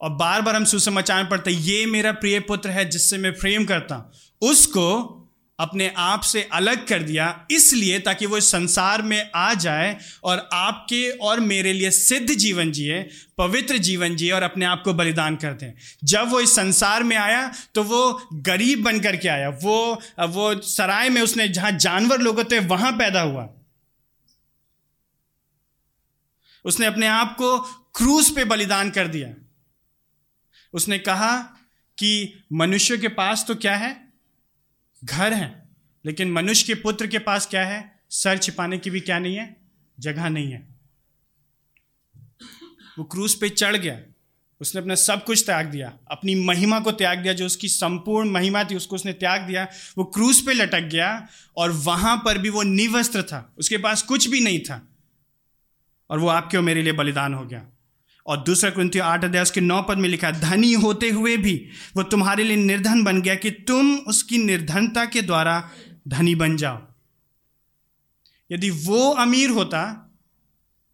और बार बार हम सुसमाचार पढ़ते ये मेरा प्रिय पुत्र है जिससे मैं प्रेम करता उसको अपने आप से अलग कर दिया इसलिए ताकि वो इस संसार में आ जाए और आपके और मेरे लिए सिद्ध जीवन जिए, पवित्र जीवन जिए और अपने आप को बलिदान कर दें। जब वो इस संसार में आया तो वो गरीब बन करके आया। वो वो सराय में उसने जहाँ जानवर लोग होते वहाँ पैदा हुआ। उसने अपने आप को क्रूज पे बलिदान कर दिया। उसने कहा कि मनुष्य के पास तो क्या है? घर है, लेकिन मनुष्य के पुत्र के पास क्या है? सर छिपाने की भी क्या नहीं है? जगह नहीं है। वो क्रूज पे चढ़ गया। उसने अपना सब कुछ त्याग दिया। अपनी महिमा को त्याग दिया, जो उसकी संपूर्ण महिमा थी, उसको उसने त्याग दिया। वो क्रूज पे लटक गया और वहाँ पर भी वो निवस्त्र था। उसके पास कुछ भी नहीं था। और वो आपके और मेरे लिए बलिदान हो गया। और दूसरा कुंती आठ अध्याय उसके नौ पद में लिखा धनी होते हुए भी वो तुम्हारे लिए निर्धन बन गया कि तुम उसकी निर्धनता के द्वारा धनी बन जाओ। यदि वो अमीर होता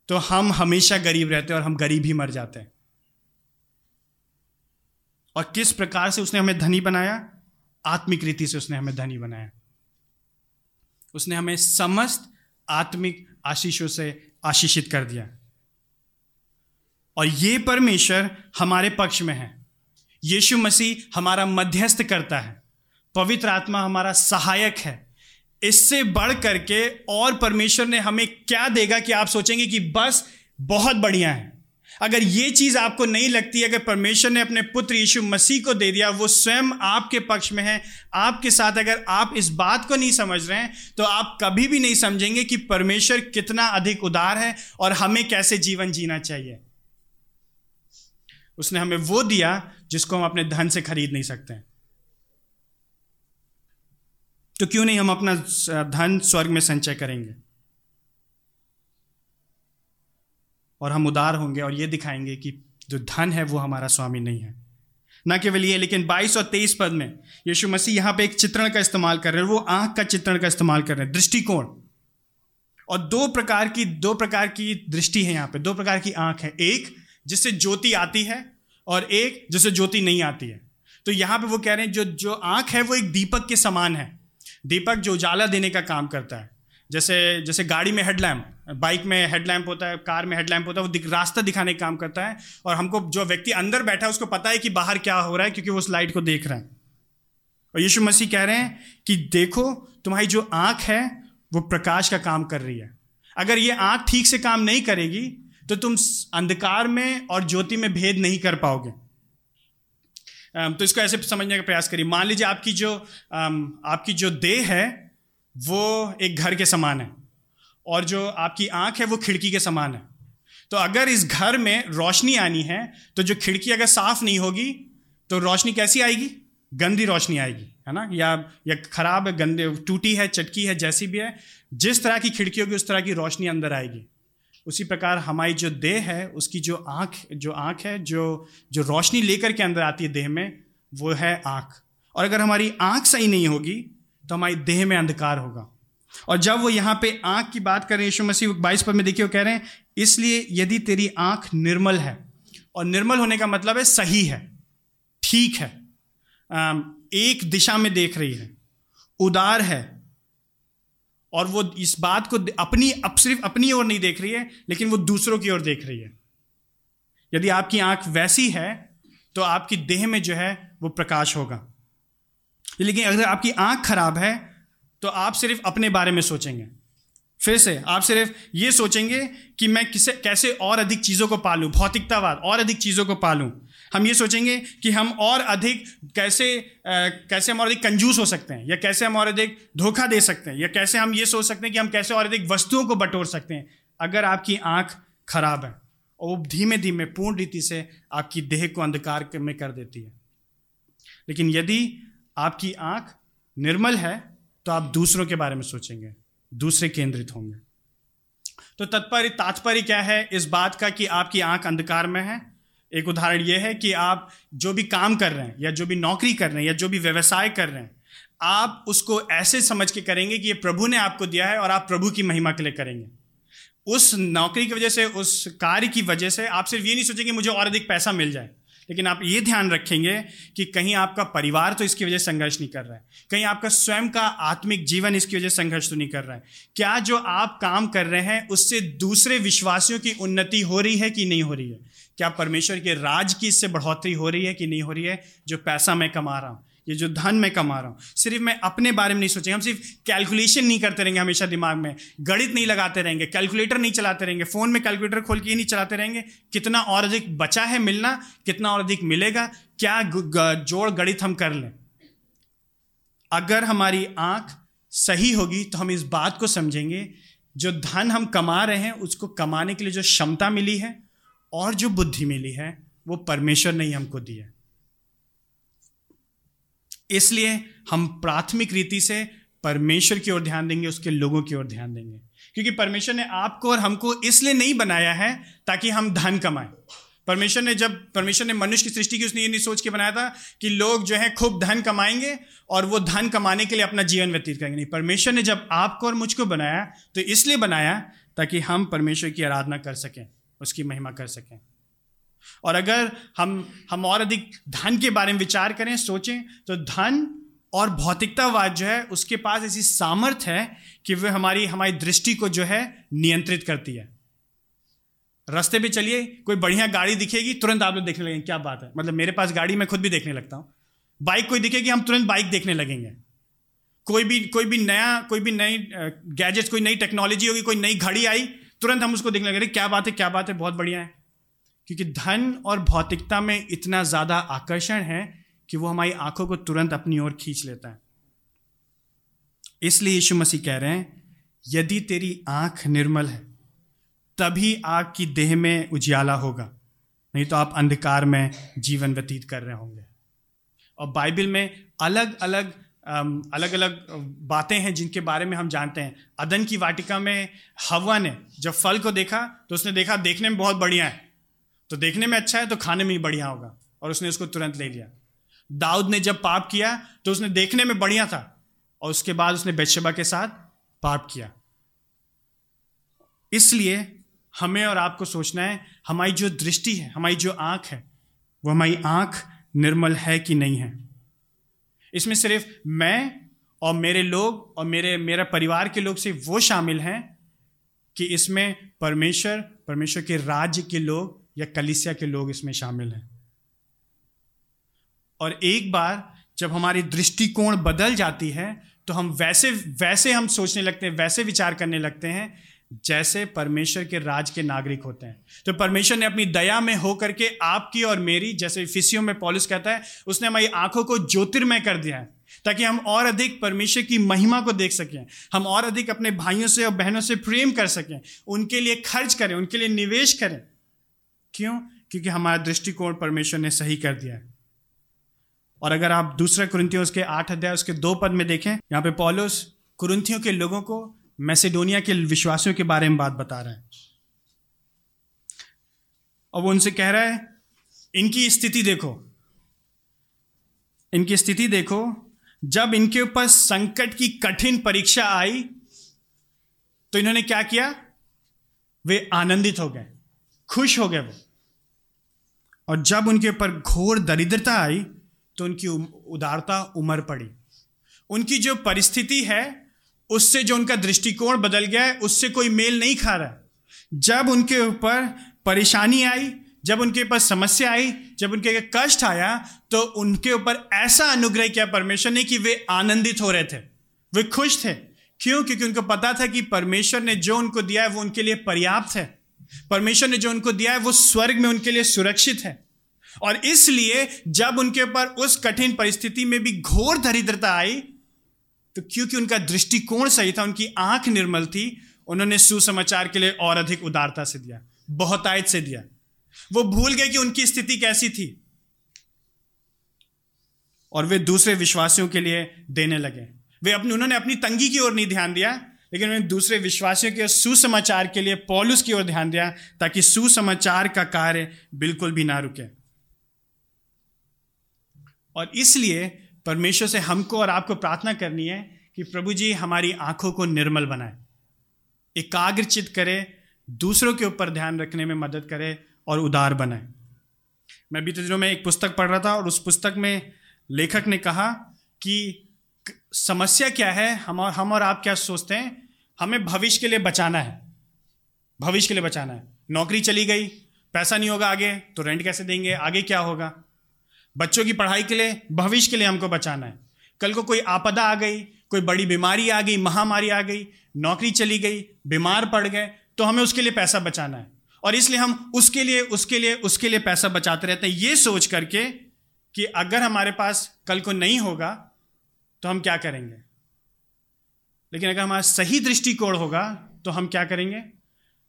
तो हम हमेशा गरीब रहते और हम गरीब ही मर जाते हैं। और किस प्रकार से उसने हमें धनी बनाया? आत्मिक रीति से उसने हमें धनी बनाया। उसने हमें समस्त आत्मिक आशीषों से आशीषित कर दिया। और ये परमेश्वर हमारे पक्ष में है। यीशु मसीह हमारा मध्यस्थ करता है। पवित्र आत्मा हमारा सहायक है। इससे बढ़ करके और परमेश्वर ने हमें क्या देगा कि आप सोचेंगे कि बस बहुत बढ़िया है। अगर ये चीज़ आपको नहीं लगती, अगर परमेश्वर ने अपने पुत्र यीशु मसीह को दे दिया, वो स्वयं आपके पक्ष में है। आपके साथ अगर आप इस बात को नहीं समझ रहे हैं तो आप कभी भी नहीं समझेंगे कि परमेश्वर कितना अधिक उदार है और हमें कैसे जीवन जीना चाहिए। उसने हमें वो दिया जिसको हम अपने धन से खरीद नहीं सकते। तो क्यों नहीं हम अपना धन स्वर्ग में संचय करेंगे? और हम उदार होंगे और ये दिखाएँगे कि जो धन है वो हमारा स्वामी नहीं है। न केवल ये, लेकिन 22 और 23 पद में यीशु मसीह यहाँ पे एक चित्रण का इस्तेमाल कर रहे हैं, वो आँख का चित्रण का इस्तेमाल कर रहे हैं, दृष्टिकोण। और दो प्रकार की, दो प्रकार की दृष्टि है यहाँ पे, दो प्रकार की आँख है। एक जिससे ज्योति आती है और एक जिससे ज्योति नहीं आती है। तो यहाँ पे वो कह रहे हैं जो जो आँख है वो एक दीपक के समान है। दीपक जो उजाला देने का काम करता है। जैसे जैसे गाड़ी में हेडलैम्प बाइक में हेडलैम्प होता है कार में हेडलैम्प होता है वो दिख, रास्ता दिखाने का काम करता है और हमको जो व्यक्ति अंदर बैठा है उसको पता है कि बाहर क्या हो रहा है क्योंकि वो उस लाइट को देख रहा है। और यीशु मसीह कह रहे हैं कि देखो तुम्हारी जो आँख है वो प्रकाश का काम कर रही है। अगर ये आँख ठीक से काम नहीं करेगी तो तुम अंधकार में और ज्योति में भेद नहीं कर पाओगे। तो इसको ऐसे समझने का प्रयास करिए। मान लीजिए आपकी जो आपकी जो देह है, वो एक घर के समान है और जो आपकी आँख है, वो खिड़की के समान है। तो अगर इस घर में रोशनी आनी है तो जो खिड़की अगर साफ़ नहीं होगी तो रोशनी कैसी आएगी? गंदी रोशनी आएगी, है ना? या या खराब है गंदे, टूटी है, चटकी है, जैसी भी है, जिस तरह की खिड़की होगी उस तरह की रोशनी अंदर आएगी। उसी प्रकार हमारी जो देह है, उसकी जो आँख जो आँख है, जो जो रोशनी लेकर के अंदर आती है देह में, वो है आँख। और अगर हमारी आँख सही नहीं होगी तो हमारी देह में अंधकार होगा। और जब वो यहाँ पे आँख की बात कर यीशु मसीह बाईस पर में देखिए वो कह रहे हैं, इसलिए यदि तेरी आँख निर्मल है, और निर्मल होने का मतलब है सही है, ठीक है एक दिशा में देख रही है, उदार है और वो इस बात को अपनी अब सिर्फ़ अपनी ओर नहीं देख रही है, लेकिन वो दूसरों की ओर देख रही है। यदि आपकी आँख वैसी है तो आपकी देह में जो है, वो प्रकाश होगा। लेकिन अगर आपकी आँख खराब है तो आप सिर्फ़ अपने बारे में सोचेंगे। फिर से, आप सिर्फ़ ये सोचेंगे कि मैं किसे, कैसे और अधिक चीज़ों को पालूं, भौतिकतावाद, और अधिक चीज़ों को पालूं। हम ये सोचेंगे कि हम और अधिक कैसे आ, कैसे हम और अधिक कंजूस हो सकते हैं या कैसे हम और अधिक धोखा दे सकते हैं या कैसे हम ये सोच सकते हैं कि हम कैसे और अधिक वस्तुओं को बटोर सकते हैं। अगर आपकी आँख खराब है और धीमे धीमे पूर्ण रीति से आपकी देह को अंधकार में कर देती है लेकिन यदि आपकी आँख निर्मल है तो आप दूसरों के बारे में सोचेंगे दूसरे केंद्रित होंगे। तो तत्पर तात्पर्य क्या है इस बात का कि आपकी आँख अंधकार में है? एक उदाहरण यह है कि आप जो भी काम कर रहे हैं या जो भी नौकरी कर रहे हैं या जो भी व्यवसाय कर रहे हैं, आप उसको ऐसे समझ के करेंगे कि ये प्रभु ने आपको दिया है और आप प्रभु की महिमा के लिए करेंगे। उस नौकरी की वजह से, उस कार्य की वजह से आप सिर्फ़ ये नहीं सोचेंगे मुझे और अधिक पैसा मिल जाए, लेकिन आप ये ध्यान रखेंगे कि कहीं आपका परिवार तो इसकी वजह से संघर्ष नहीं कर रहा है, कहीं आपका स्वयं का आत्मिक जीवन इसकी वजह से संघर्ष तो नहीं कर रहा है। क्या जो आप काम कर रहे हैं, उससे दूसरे विश्वासियों की उन्नति हो रही है कि नहीं हो रही है? क्या परमेश्वर के राज की इससे बढ़ोतरी हो रही है कि नहीं हो रही है? जो पैसा मैं कमा रहा हूँ, ये जो धन मैं कमा रहा हूँ, सिर्फ़ मैं अपने बारे में नहीं सोचेंगे। हम सिर्फ़ कैलकुलेशन नहीं करते रहेंगे हमेशा दिमाग में। गणित नहीं लगाते रहेंगे कैलकुलेटर नहीं चलाते रहेंगे। फ़ोन में कैलकुलेटर खोल के ही नहीं चलाते रहेंगे। कितना और अधिक बचा है मिलना, कितना और अधिक मिलेगा, क्या जोड़ गणित हम कर लें? अगर हमारी आँख सही होगी तो हम इस बात को समझेंगे, जो धन हम कमा रहे हैं, उसको कमाने के लिए जो क्षमता मिली है और जो बुद्धि मिली है, वो परमेश्वर ने ही हमको दी है। इसलिए हम प्राथमिक रीति से परमेश्वर की ओर ध्यान देंगे, उसके लोगों की ओर ध्यान देंगे। क्योंकि परमेश्वर ने आपको और हमको इसलिए नहीं बनाया है ताकि हम धन कमाएँ। परमेश्वर ने जब, परमेश्वर ने मनुष्य की सृष्टि की, उसने ये नहीं सोच के बनाया था कि लोग जो है खूब धन कमाएँगे और वो धन कमाने के लिए अपना जीवन व्यतीत करेंगे। नहीं, परमेश्वर ने जब आपको और मुझको बनाया तो इसलिए बनाया ताकि हम परमेश्वर की आराधना कर सकें। उसकी महिमा कर सकें। और अगर हम हम और अधिक धन के बारे में विचार करें, सोचें तो धन और भौतिकतावाद जो है, उसके पास ऐसी सामर्थ्य है कि वह हमारी हमारी दृष्टि को जो है, नियंत्रित करती है। रास्ते पे चलिए, कोई बढ़िया गाड़ी दिखेगी, तुरंत आप लोग देखने लगेंगे, क्या बात है। मतलब मेरे पास गाड़ी, मैं खुद भी देखने लगता हूँ। बाइक कोई दिखेगी, हम तुरंत बाइक देखने लगेंगे। कोई भी कोई भी नया, कोई भी नई गैजेट्स, कोई नई टेक्नोलॉजी होगी, कोई नई घड़ी आई तुरंत हम उसको देखने लगे क्या बात है, क्या बात है, बहुत बढ़िया है। क्योंकि धन और भौतिकता में इतना ज़्यादा आकर्षण है कि वो हमारी आँखों को तुरंत अपनी ओर खींच लेता है। इसलिए यीशु मसीह कह रहे हैं, यदि तेरी आँख निर्मल है, तभी आग की देह में उजियाला होगा, नहीं तो आप अंधकार में जीवन व्यतीत कर रहे होंगे। और बाइबल में अलग अलग अलग अलग बातें हैं जिनके बारे में हम जानते हैं। अदन की वाटिका में हवा ने जब फल को देखा तो उसने देखा, देखने में बहुत बढ़िया है। तो देखने में अच्छा है तो खाने में ही बढ़िया होगा। और उसने उसको तुरंत ले लिया। दाऊद ने जब पाप किया तो उसने देखने में बढ़िया था। और उसके बाद उसने बेशबा के साथ पाप किया। इसलिए हमें और आपको सोचना है, हमारी जो दृष्टि है, हमारी जो आँख है, वो हमारी आँख निर्मल है कि नहीं है? इसमें सिर्फ़ मैं और मेरे लोग और मेरे, मेरा परिवार के लोग सिर्फ़ वो शामिल हैं कि इसमें परमेश्वर परमेश्वर के राज्य के लोग या कलिसिया के लोग इसमें शामिल हैं। और एक बार जब हमारी दृष्टिकोण बदल जाती है तो हम वैसे वैसे हम सोचने लगते हैं, वैसे विचार करने लगते हैं जैसे परमेश्वर के राज के नागरिक होते हैं। तो परमेश्वर ने अपनी दया में होकर के आपकी और मेरी, जैसे फिसियों में पॉलिस कहता है, उसने हमारी आँखों को ज्योतिर्मय कर दिया है, ताकि हम और अधिक परमेश्वर की महिमा को देख सकें, हम और अधिक अपने भाइयों से और बहनों से प्रेम कर सकें, उनके लिए खर्च करें, उनके लिए निवेश करें। क्यों? क्योंकि हमारा दृष्टिकोण परमेश्वर ने सही कर दिया है। और अगर आप दूसरा कुरुंथियों उसके आठ अध्याय, उसके दो पद में देखें, यहाँ पे पॉलोस कुरुंथियों के लोगों को मैसेडोनिया के विश्वासियों के बारे में बात बता रहे हैं। और वो उनसे कह रहा है, इनकी स्थिति देखो। इनकी स्थिति देखो। जब इनके ऊपर संकट की कठिन परीक्षा आई तो इन्होंने क्या किया? वे आनंदित हो गए, खुश हो गए वो। और जब उनके ऊपर घोर दरिद्रता आई तो उनकी उदारता उमर पड़ी। उनकी जो परिस्थिति है उससे जो उनका दृष्टिकोण बदल गया है, उससे कोई मेल नहीं खा रहा जब उनके ऊपर परेशानी आई, जब उनके ऊपर समस्या आई, जब उनके कष्ट आया तो उनके ऊपर ऐसा अनुग्रह किया परमेश्वर ने कि वे आनंदित हो रहे थे। वे खुश थे। क्यों? क्योंकि उनको पता था कि परमेश्वर ने जो उनको दिया है, वो उनके लिए पर्याप्त है। परमेश्वर ने जो उनको दिया है, वो स्वर्ग में उनके लिए सुरक्षित है। और इसलिए जब उनके ऊपर उस कठिन परिस्थिति में भी घोर दरिद्रता आई तो क्योंकि उनका दृष्टिकोण सही था, उनकी आँख निर्मल थी, उन्होंने सुसमाचार के लिए और अधिक उदारता से दिया, बहुतायत से दिया। वो भूल गए कि उनकी स्थिति कैसी थी। और वे दूसरे विश्वासियों के लिए देने लगे। वे अपनी, उन्होंने अपनी तंगी की ओर नहीं ध्यान दिया, लेकिन उन्होंने दूसरे विश्वासियों के सुसमाचार के लिए पॉलुस की ओर ध्यान दिया, ताकि सुसमाचार का कार्य बिल्कुल भी ना रुके। और इसलिए परमेश्वर से हमको और आपको प्रार्थना करनी है कि प्रभु जी हमारी आँखों को निर्मल बनाए, एकाग्रचित करे, दूसरों के ऊपर ध्यान रखने में मदद करे और उदार बनाए। मैं बीते दिनों में एक पुस्तक पढ़ रहा था और उस पुस्तक में लेखक ने कहा कि समस्या क्या है, हम और हम और आप क्या सोचते हैं? हमें भविष्य के लिए बचाना है। भविष्य के लिए बचाना है। नौकरी चली गई, पैसा नहीं होगा आगे तो रेंट कैसे देंगे? आगे क्या होगा? बच्चों की पढ़ाई के लिए, भविष्य के लिए हमको बचाना है। कल को कोई आपदा आ गई, कोई बड़ी बीमारी आ गई, महामारी आ गई, नौकरी चली गई, बीमार पड़ गए तो हमें उसके लिए पैसा बचाना है। और इसलिए हम उसके लिए उसके लिए उसके लिए पैसा बचाते रहते हैं। ये सोच करके कि अगर हमारे पास कल को नहीं होगा तो हम क्या करेंगे? लेकिन अगर हमारा सही दृष्टिकोण होगा तो हम क्या करेंगे?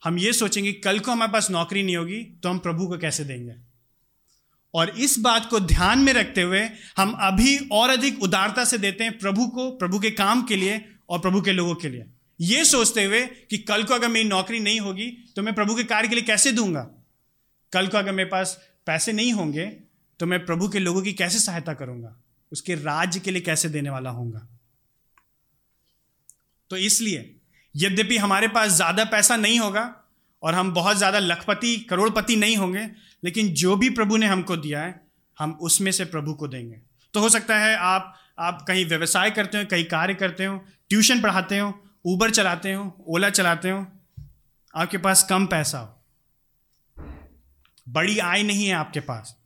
हम ये सोचेंगे, कल को हमारे पास नौकरी नहीं होगी तो हम प्रभु को कैसे देंगे? और इस बात को ध्यान में रखते हुए हम अभी और अधिक उदारता से देते हैं प्रभु को, प्रभु के काम के लिए और प्रभु के लोगों के लिए। ये सोचते हुए कि कल को अगर मेरी नौकरी नहीं होगी तो मैं प्रभु के कार्य के लिए कैसे दूँगा? कल को अगर मेरे पास पैसे नहीं होंगे तो मैं प्रभु के लोगों की कैसे सहायता करूँगा? उसके राज्य के लिए कैसे देने वाला होऊँगा? तो इसलिए यद्यपि हमारे पास ज़्यादा पैसा नहीं होगा और हम बहुत ज़्यादा लखपति, करोड़पति नहीं होंगे, लेकिन जो भी प्रभु ने हमको दिया है, हम उसमें से प्रभु को देंगे। तो हो सकता है आप आप कहीं व्यवसाय करते हो, कहीं कार्य करते हो, ट्यूशन पढ़ाते हो ऊबर चलाते हो, ओला चलाते हो, आपके पास कम पैसा हो। बड़ी आय नहीं है आपके पास।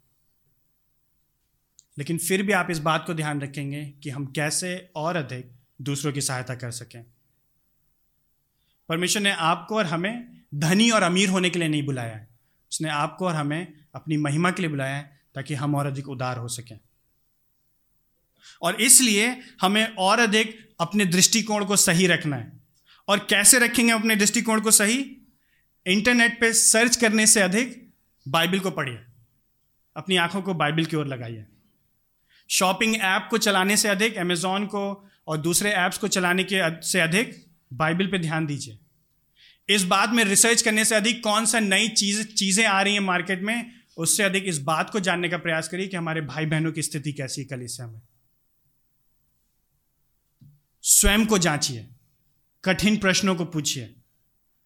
लेकिन फिर भी आप इस बात को ध्यान रखेंगे कि हम कैसे और अधिक दूसरों की सहायता कर सकें। परमेश्वर ने आपको और हमें धनी और अमीर होने के लिए नहीं बुलाया है। उसने आपको और हमें अपनी महिमा के लिए बुलाया है ताकि हम और अधिक उदार हो सकें। और इसलिए हमें और अधिक अपने दृष्टिकोण को सही रखना है। और कैसे रखेंगे अपने दृष्टिकोण को सही? इंटरनेट पे सर्च करने से अधिक बाइबल को पढ़िए। अपनी आँखों को बाइबल की ओर लगाइए। शॉपिंग ऐप को चलाने से अधिक अमेजोन को और दूसरे ऐप्स को चलाने के से अधिक बाइबल पे ध्यान दीजिए। इस बात में रिसर्च करने से अधिक कौन सा नई चीज़, चीज़ें आ रही हैं मार्केट में, उससे अधिक इस बात को जानने का प्रयास करिए कि हमारे भाई बहनों की स्थिति कैसी है कलिसिया में स्वयं को जांचिए, कठिन प्रश्नों को पूछिए,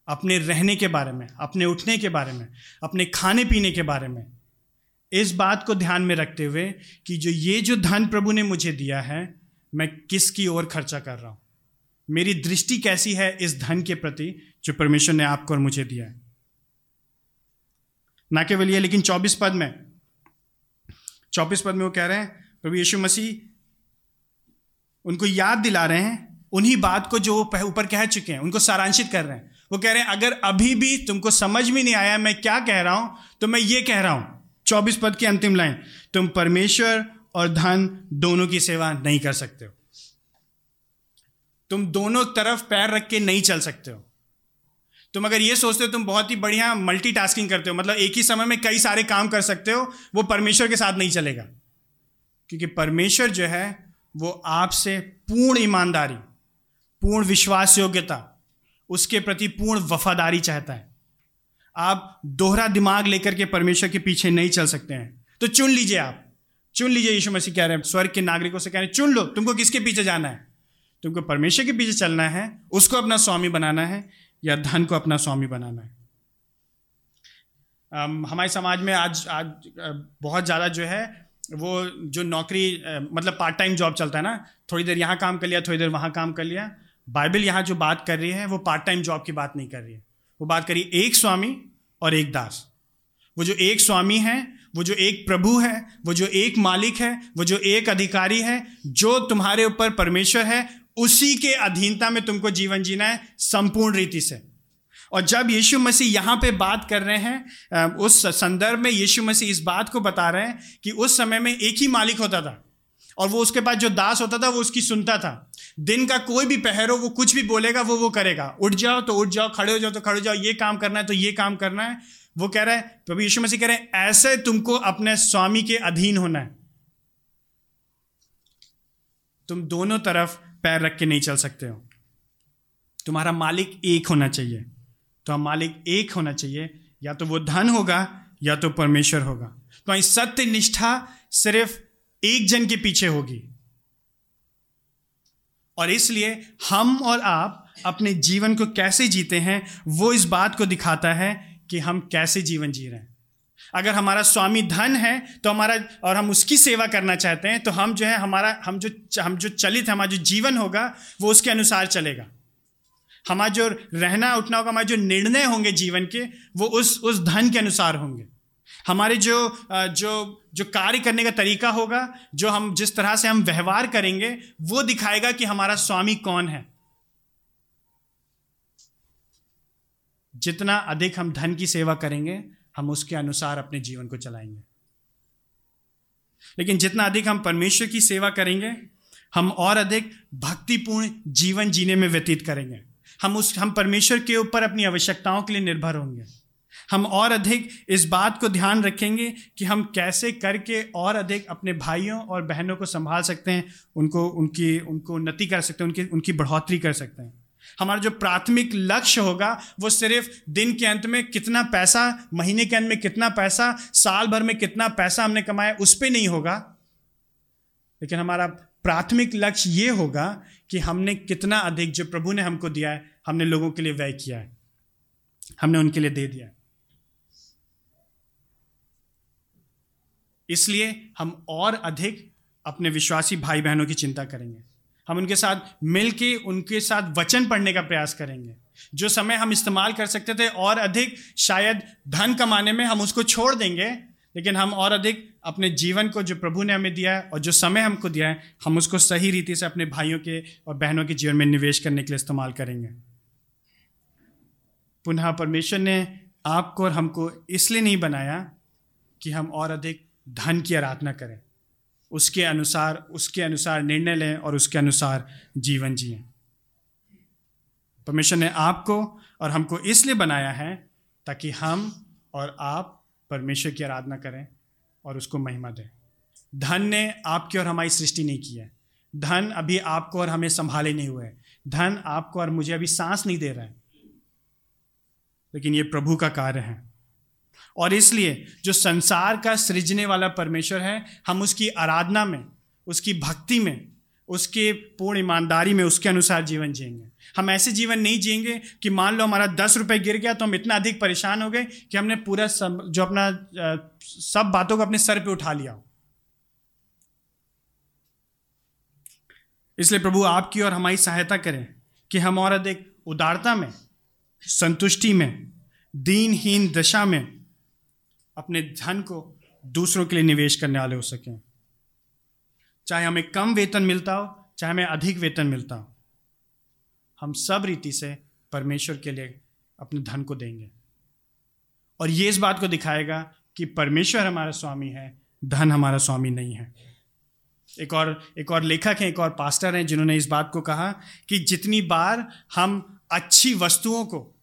अपने रहने के बारे में, अपने उठने के बारे में, अपने खाने पीने के बारे में। इस बात को ध्यान में रखते हुए कि जो ये जो धन प्रभु ने मुझे दिया है, मैं किसकी ओर खर्चा कर रहा हूँ? मेरी दृष्टि कैसी है इस धन के प्रति जो परमेश्वर ने आपको और मुझे दिया है? ना केवल ये, लेकिन चौबीस पद में, चौबीस पद में वो कह रहे हैं, प्रभु यीशु मसीह उनको याद दिला रहे हैं, उन्हीं बात को जो ऊपर कह चुके हैं, उनको सारांशित कर रहे हैं। वो कह रहे हैं, अगर अभी भी तुमको समझ में नहीं आया मैं क्या कह रहा हूँ तो मैं ये कह रहा हूँ, चौबीस पद की अंतिम लाइन, तुम परमेश्वर और धन दोनों की सेवा नहीं कर सकते हो। तुम दोनों तरफ़ पैर रख के नहीं चल सकते हो। तुम अगर ये सोचते हो तुम बहुत ही बढ़िया मल्टीटास्किंग करते हो मतलब एक ही समय में कई सारे काम कर सकते हो, वो परमेश्वर के साथ नहीं चलेगा। क्योंकि परमेश्वर जो है, वो आपसे पूर्ण ईमानदारी, पूर्ण विश्वास योग्यता उसके प्रति पूर्ण वफादारी चाहता है। आप दोहरा दिमाग लेकर के परमेश्वर के पीछे नहीं चल सकते हैं। तो चुन लीजिए आप। चुन लीजिए यीशु मसीह कह रहे हैं, स्वर्ग के नागरिकों से कह रहे हैं, चुन लो, तुमको किसके पीछे जाना है? तुमको परमेश्वर के पीछे चलना है, उसको अपना स्वामी बनाना है, या धन को अपना स्वामी बनाना है। हमारे समाज में आज आज बहुत ज़्यादा जो है, वो जो नौकरी मतलब पार्ट टाइम जॉब चलता है ना, थोड़ी देर यहाँ काम कर लिया, थोड़ी देर वहाँ काम कर लिया। बाइबल यहाँ जो बात कर रही है, वो पार्ट टाइम जॉब की बात नहीं कर रही है। वो बात करी एक स्वामी और एक दास। वो जो एक स्वामी है, वो जो एक प्रभु है, वो जो एक मालिक है, वो जो एक अधिकारी है, जो तुम्हारे ऊपर परमेश्वर है उसी के अधीनता में तुमको जीवन जीना है, संपूर्ण रीति से। और जब यीशु मसीह यहाँ पे बात कर रहे हैं उस संदर्भ में यीशु मसीह इस बात को बता रहे हैं कि उस समय में एक ही मालिक होता था। और वो उसके पास जो दास होता था, वो उसकी सुनता था। दिन का कोई भी पहर हो वो कुछ भी बोलेगा, वो वो करेगा। उठ जाओ तो उठ जाओ, खड़े हो जाओ तो खड़े हो जाओ, ये काम करना है तो ये काम करना है। वो कह रहा है, प्रभु यीशु मसीह कह रहे हैं, ऐसे तुमको अपने स्वामी के अधीन होना है। तुम दोनों तरफ़ पैर रख के नहीं चल सकते हो। तुम्हारा मालिक एक होना चाहिए। तो हम मालिक एक होना चाहिए। या तो वो धन होगा, या तो परमेश्वर होगा। तो सत्य निष्ठा सिर्फ़ एक जन के पीछे होगी। और इसलिए हम और आप अपने जीवन को कैसे जीते हैं, वो इस बात को दिखाता है कि हम कैसे जीवन जी रहे हैं। अगर हमारा स्वामी धन है तो हमारा, और हम उसकी सेवा करना चाहते हैं तो हम जो है, हमारा, हम जो हम जो चलित हमारा जो जीवन होगा, वो उसके अनुसार चलेगा। हमारा जो रहना, उठना होगा, हमारे जो निर्णय होंगे जीवन के, वो उस उस धन के अनुसार होंगे। हमारे जो जो जो कार्य करने का तरीका होगा, जो हम, जिस तरह से हम व्यवहार करेंगे, वो दिखाएगा कि हमारा स्वामी कौन है। जितना अधिक हम धन की सेवा करेंगे हम उसके अनुसार अपने जीवन को चलाएँगे। लेकिन जितना अधिक हम परमेश्वर की सेवा करेंगे, हम और अधिक भक्तिपूर्ण जीवन जीने में व्यतीत करेंगे। हम उस, हम परमेश्वर के ऊपर अपनी आवश्यकताओं के लिए निर्भर होंगे। हम और अधिक इस बात को ध्यान रखेंगे कि हम कैसे करके और अधिक अपने भाइयों और बहनों को संभाल सकते हैं, उनको, उनकी, उनको उन्नति कर सकते हैं, उनकी उनकी बढ़ोतरी कर सकते हैं। हमारा जो प्राथमिक लक्ष्य होगा, वो सिर्फ़ दिन के अंत में कितना पैसा, महीने के अंत में कितना पैसा, साल भर में कितना पैसा हमने कमाया, उस पर नहीं होगा। लेकिन हमारा प्राथमिक लक्ष्य ये होगा कि हमने कितना अधिक जो प्रभु ने हमको दिया है, हमने लोगों के लिए व्यय किया है। हमने उनके लिए दे दिया इसलिए हम और अधिक अपने विश्वासी भाई बहनों की चिंता करेंगे। हम उनके साथ मिल के उनके साथ वचन पढ़ने का प्रयास करेंगे। जो समय हम इस्तेमाल कर सकते थे, और अधिक शायद धन कमाने में हम उसको छोड़ देंगे, लेकिन हम और अधिक अपने जीवन को जो प्रभु ने हमें दिया है और जो समय हमको दिया है, हम उसको सही रीति से अपने भाइयों के और बहनों के जीवन में निवेश करने के लिए इस्तेमाल करेंगे। पुनः परमेश्वर ने आपको और हमको इसलिए नहीं बनाया कि हम और अधिक धन की आराधना करें। उसके अनुसार उसके अनुसार निर्णय लें और उसके अनुसार जीवन जिए। परमेश्वर ने आपको और हमको इसलिए बनाया है ताकि हम और आप परमेश्वर की आराधना करें और उसको महिमा दें। धन ने आपकी और हमारी सृष्टि नहीं की है। धन अभी आपको और हमें संभाले नहीं हुए धन आपको और मुझे अभी सांस नहीं दे रहा है। लेकिन ये प्रभु का कार्य है। और इसलिए जो संसार का सृजने वाला परमेश्वर है, हम उसकी आराधना में, उसकी भक्ति में, उसके पूर्ण ईमानदारी में, उसके अनुसार जीवन जिएँगे। हम ऐसे जीवन नहीं जिएँगे कि मान लो हमारा दस रुपये गिर गया तो हम इतना अधिक परेशान हो गए कि हमने पूरा सब जो अपना सब बातों को अपने सर पे उठा लिया हो। इसलिए प्रभु आपकी और हमारी सहायता करें कि हम और अधिक उदारता में, संतुष्टि में, दीनहीन दशा में अपने धन को दूसरों के लिए निवेश करने वाले हो सकें। चाहे हमें कम वेतन मिलता हो, चाहे हमें अधिक वेतन मिलता हो, हम सब रीति से परमेश्वर के लिए अपने धन को देंगे। और ये इस बात को दिखाएगा कि परमेश्वर हमारा स्वामी है, धन हमारा स्वामी नहीं है। एक और एक और लेखक हैं, एक और पास्टर हैं, जिन्होंने इस बात को कहा कि जितनी बार हम अच्छी वस्तुओं को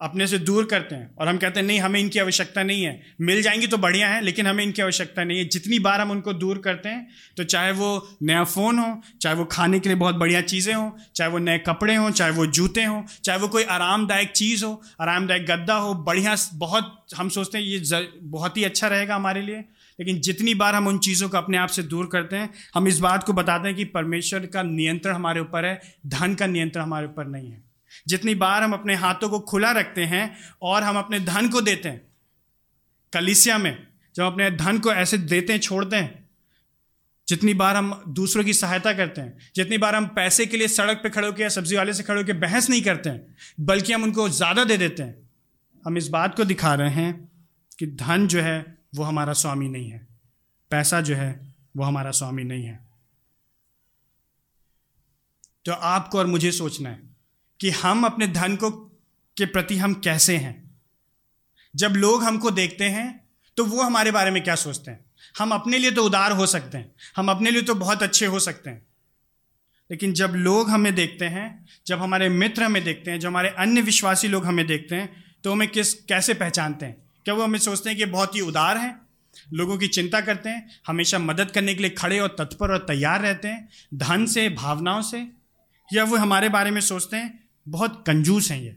अपने से दूर करते हैं। और हम कहते हैं, नहीं, हमें इनकी आवश्यकता नहीं है। मिल जाएँगी तो बढ़िया है, लेकिन हमें इनकी आवश्यकता नहीं है। जितनी बार हम उनको दूर करते हैं तो चाहे वो नया फ़ोन हो, चाहे वो खाने के लिए बहुत बढ़िया चीज़ें हों, चाहे वो नए कपड़े हों, चाहे वो जूते हों, चाहे वो कोई आरामदायक चीज़ हो, आरामदायक गद्दा हो, बढ़िया बहुत, हम सोचते हैं, ये बहुत ही अच्छा रहेगा हमारे लिए। लेकिन जितनी बार हम उन चीज़ों को अपने आप से दूर करते हैं, हम इस बात को बताते हैं कि परमेश्वर का नियंत्रण हमारे ऊपर है, धन का नियंत्रण हमारे ऊपर नहीं है। जितनी बार हम अपने हाथों को खुला रखते हैं और हम अपने धन को देते हैं। कलिसिया में जब अपने धन को ऐसे देते हैं, छोड़ते हैं, जितनी बार हम दूसरों की सहायता करते हैं, जितनी बार हम पैसे के लिए सड़क पे खड़े होकर या सब्ज़ी वाले से खड़े होकर बहस नहीं करते हैं, बल्कि हम उनको ज़्यादा दे देते हैं, हम इस बात को दिखा रहे हैं कि धन जो है, वो हमारा स्वामी नहीं है। पैसा जो है, वो हमारा स्वामी नहीं है। तो आपको और मुझे सोचना है कि हम अपने धन को, के प्रति हम कैसे हैं? जब लोग हमको देखते हैं तो वो हमारे बारे में क्या सोचते हैं? हम अपने लिए तो उदार हो सकते हैं, हम अपने लिए तो बहुत अच्छे हो सकते हैं। लेकिन जब लोग हमें देखते हैं, जब हमारे मित्र हमें देखते हैं, जब हमारे अन्य विश्वासी लोग हमें देखते हैं तो हमें किस, कैसे पहचानते हैं? क्या वो हमें सोचते हैं कि बहुत ही उदार हैं? लोगों की चिंता करते हैं, हमेशा मदद करने के लिए खड़े और तत्पर और तैयार रहते हैं, धन से, भावनाओं से, या वो हमारे बारे में सोचते हैं बहुत कंजूस हैं ये।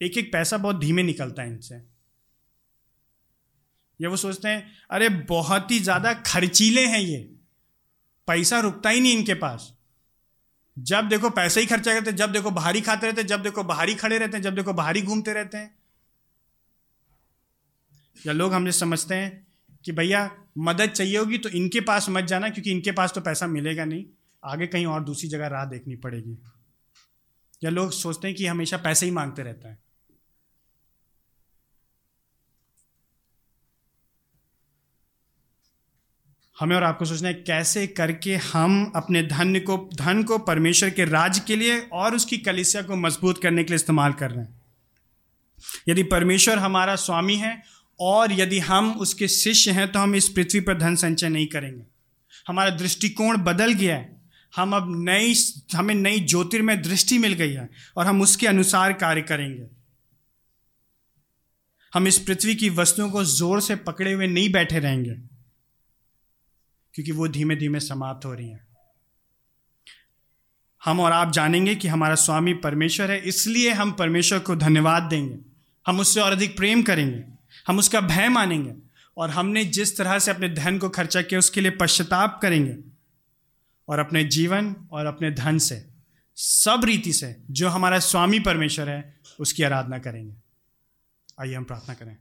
एक एक पैसा बहुत धीमे निकलता है इनसे। या वो सोचते हैं, अरे, बहुत ही ज़्यादा खर्चीले हैं ये। पैसा रुकता ही नहीं इनके पास। जब देखो पैसे ही खर्चा करते जब देखो बाहरी खाते रहते जब देखो बाहरी खड़े रहते हैं, जब देखो बाहरी घूमते रहते हैं। या लोग हमसे समझते हैं कि भैया, मदद चाहिए होगी तो इनके पास मत जाना, क्योंकि इनके पास तो पैसा मिलेगा नहीं। आगे कहीं और दूसरी जगह राह देखनी पड़ेगी। या लोग सोचते हैं कि हमेशा पैसे ही मांगते रहता है। हमें और आपको सोचना है कैसे करके हम अपने धन को धन को परमेश्वर के राज के लिए और उसकी कलिसिया को मज़बूत करने के लिए इस्तेमाल कर रहे हैं। यदि परमेश्वर हमारा स्वामी है और यदि हम उसके शिष्य हैं तो हम इस पृथ्वी पर धन संचय नहीं करेंगे। हमारा दृष्टिकोण बदल गया है। हम अब नई हमें नई ज्योतिर्मय दृष्टि मिल गई है और हम उसके अनुसार कार्य करेंगे। हम इस पृथ्वी की वस्तुओं को ज़ोर से पकड़े हुए नहीं बैठे रहेंगे, क्योंकि वो धीमे धीमे समाप्त हो रही हैं। हम और आप जानेंगे कि हमारा स्वामी परमेश्वर है, इसलिए हम परमेश्वर को धन्यवाद देंगे। हम उससे और अधिक प्रेम करेंगे, हम उसका भय मानेंगे और हमने जिस तरह से अपने धन को खर्चा किया, उसके लिए पश्चाताप करेंगे। और अपने जीवन और अपने धन से, सब रीति से जो हमारा स्वामी परमेश्वर है, उसकी आराधना करेंगे। आइए हम प्रार्थना करें।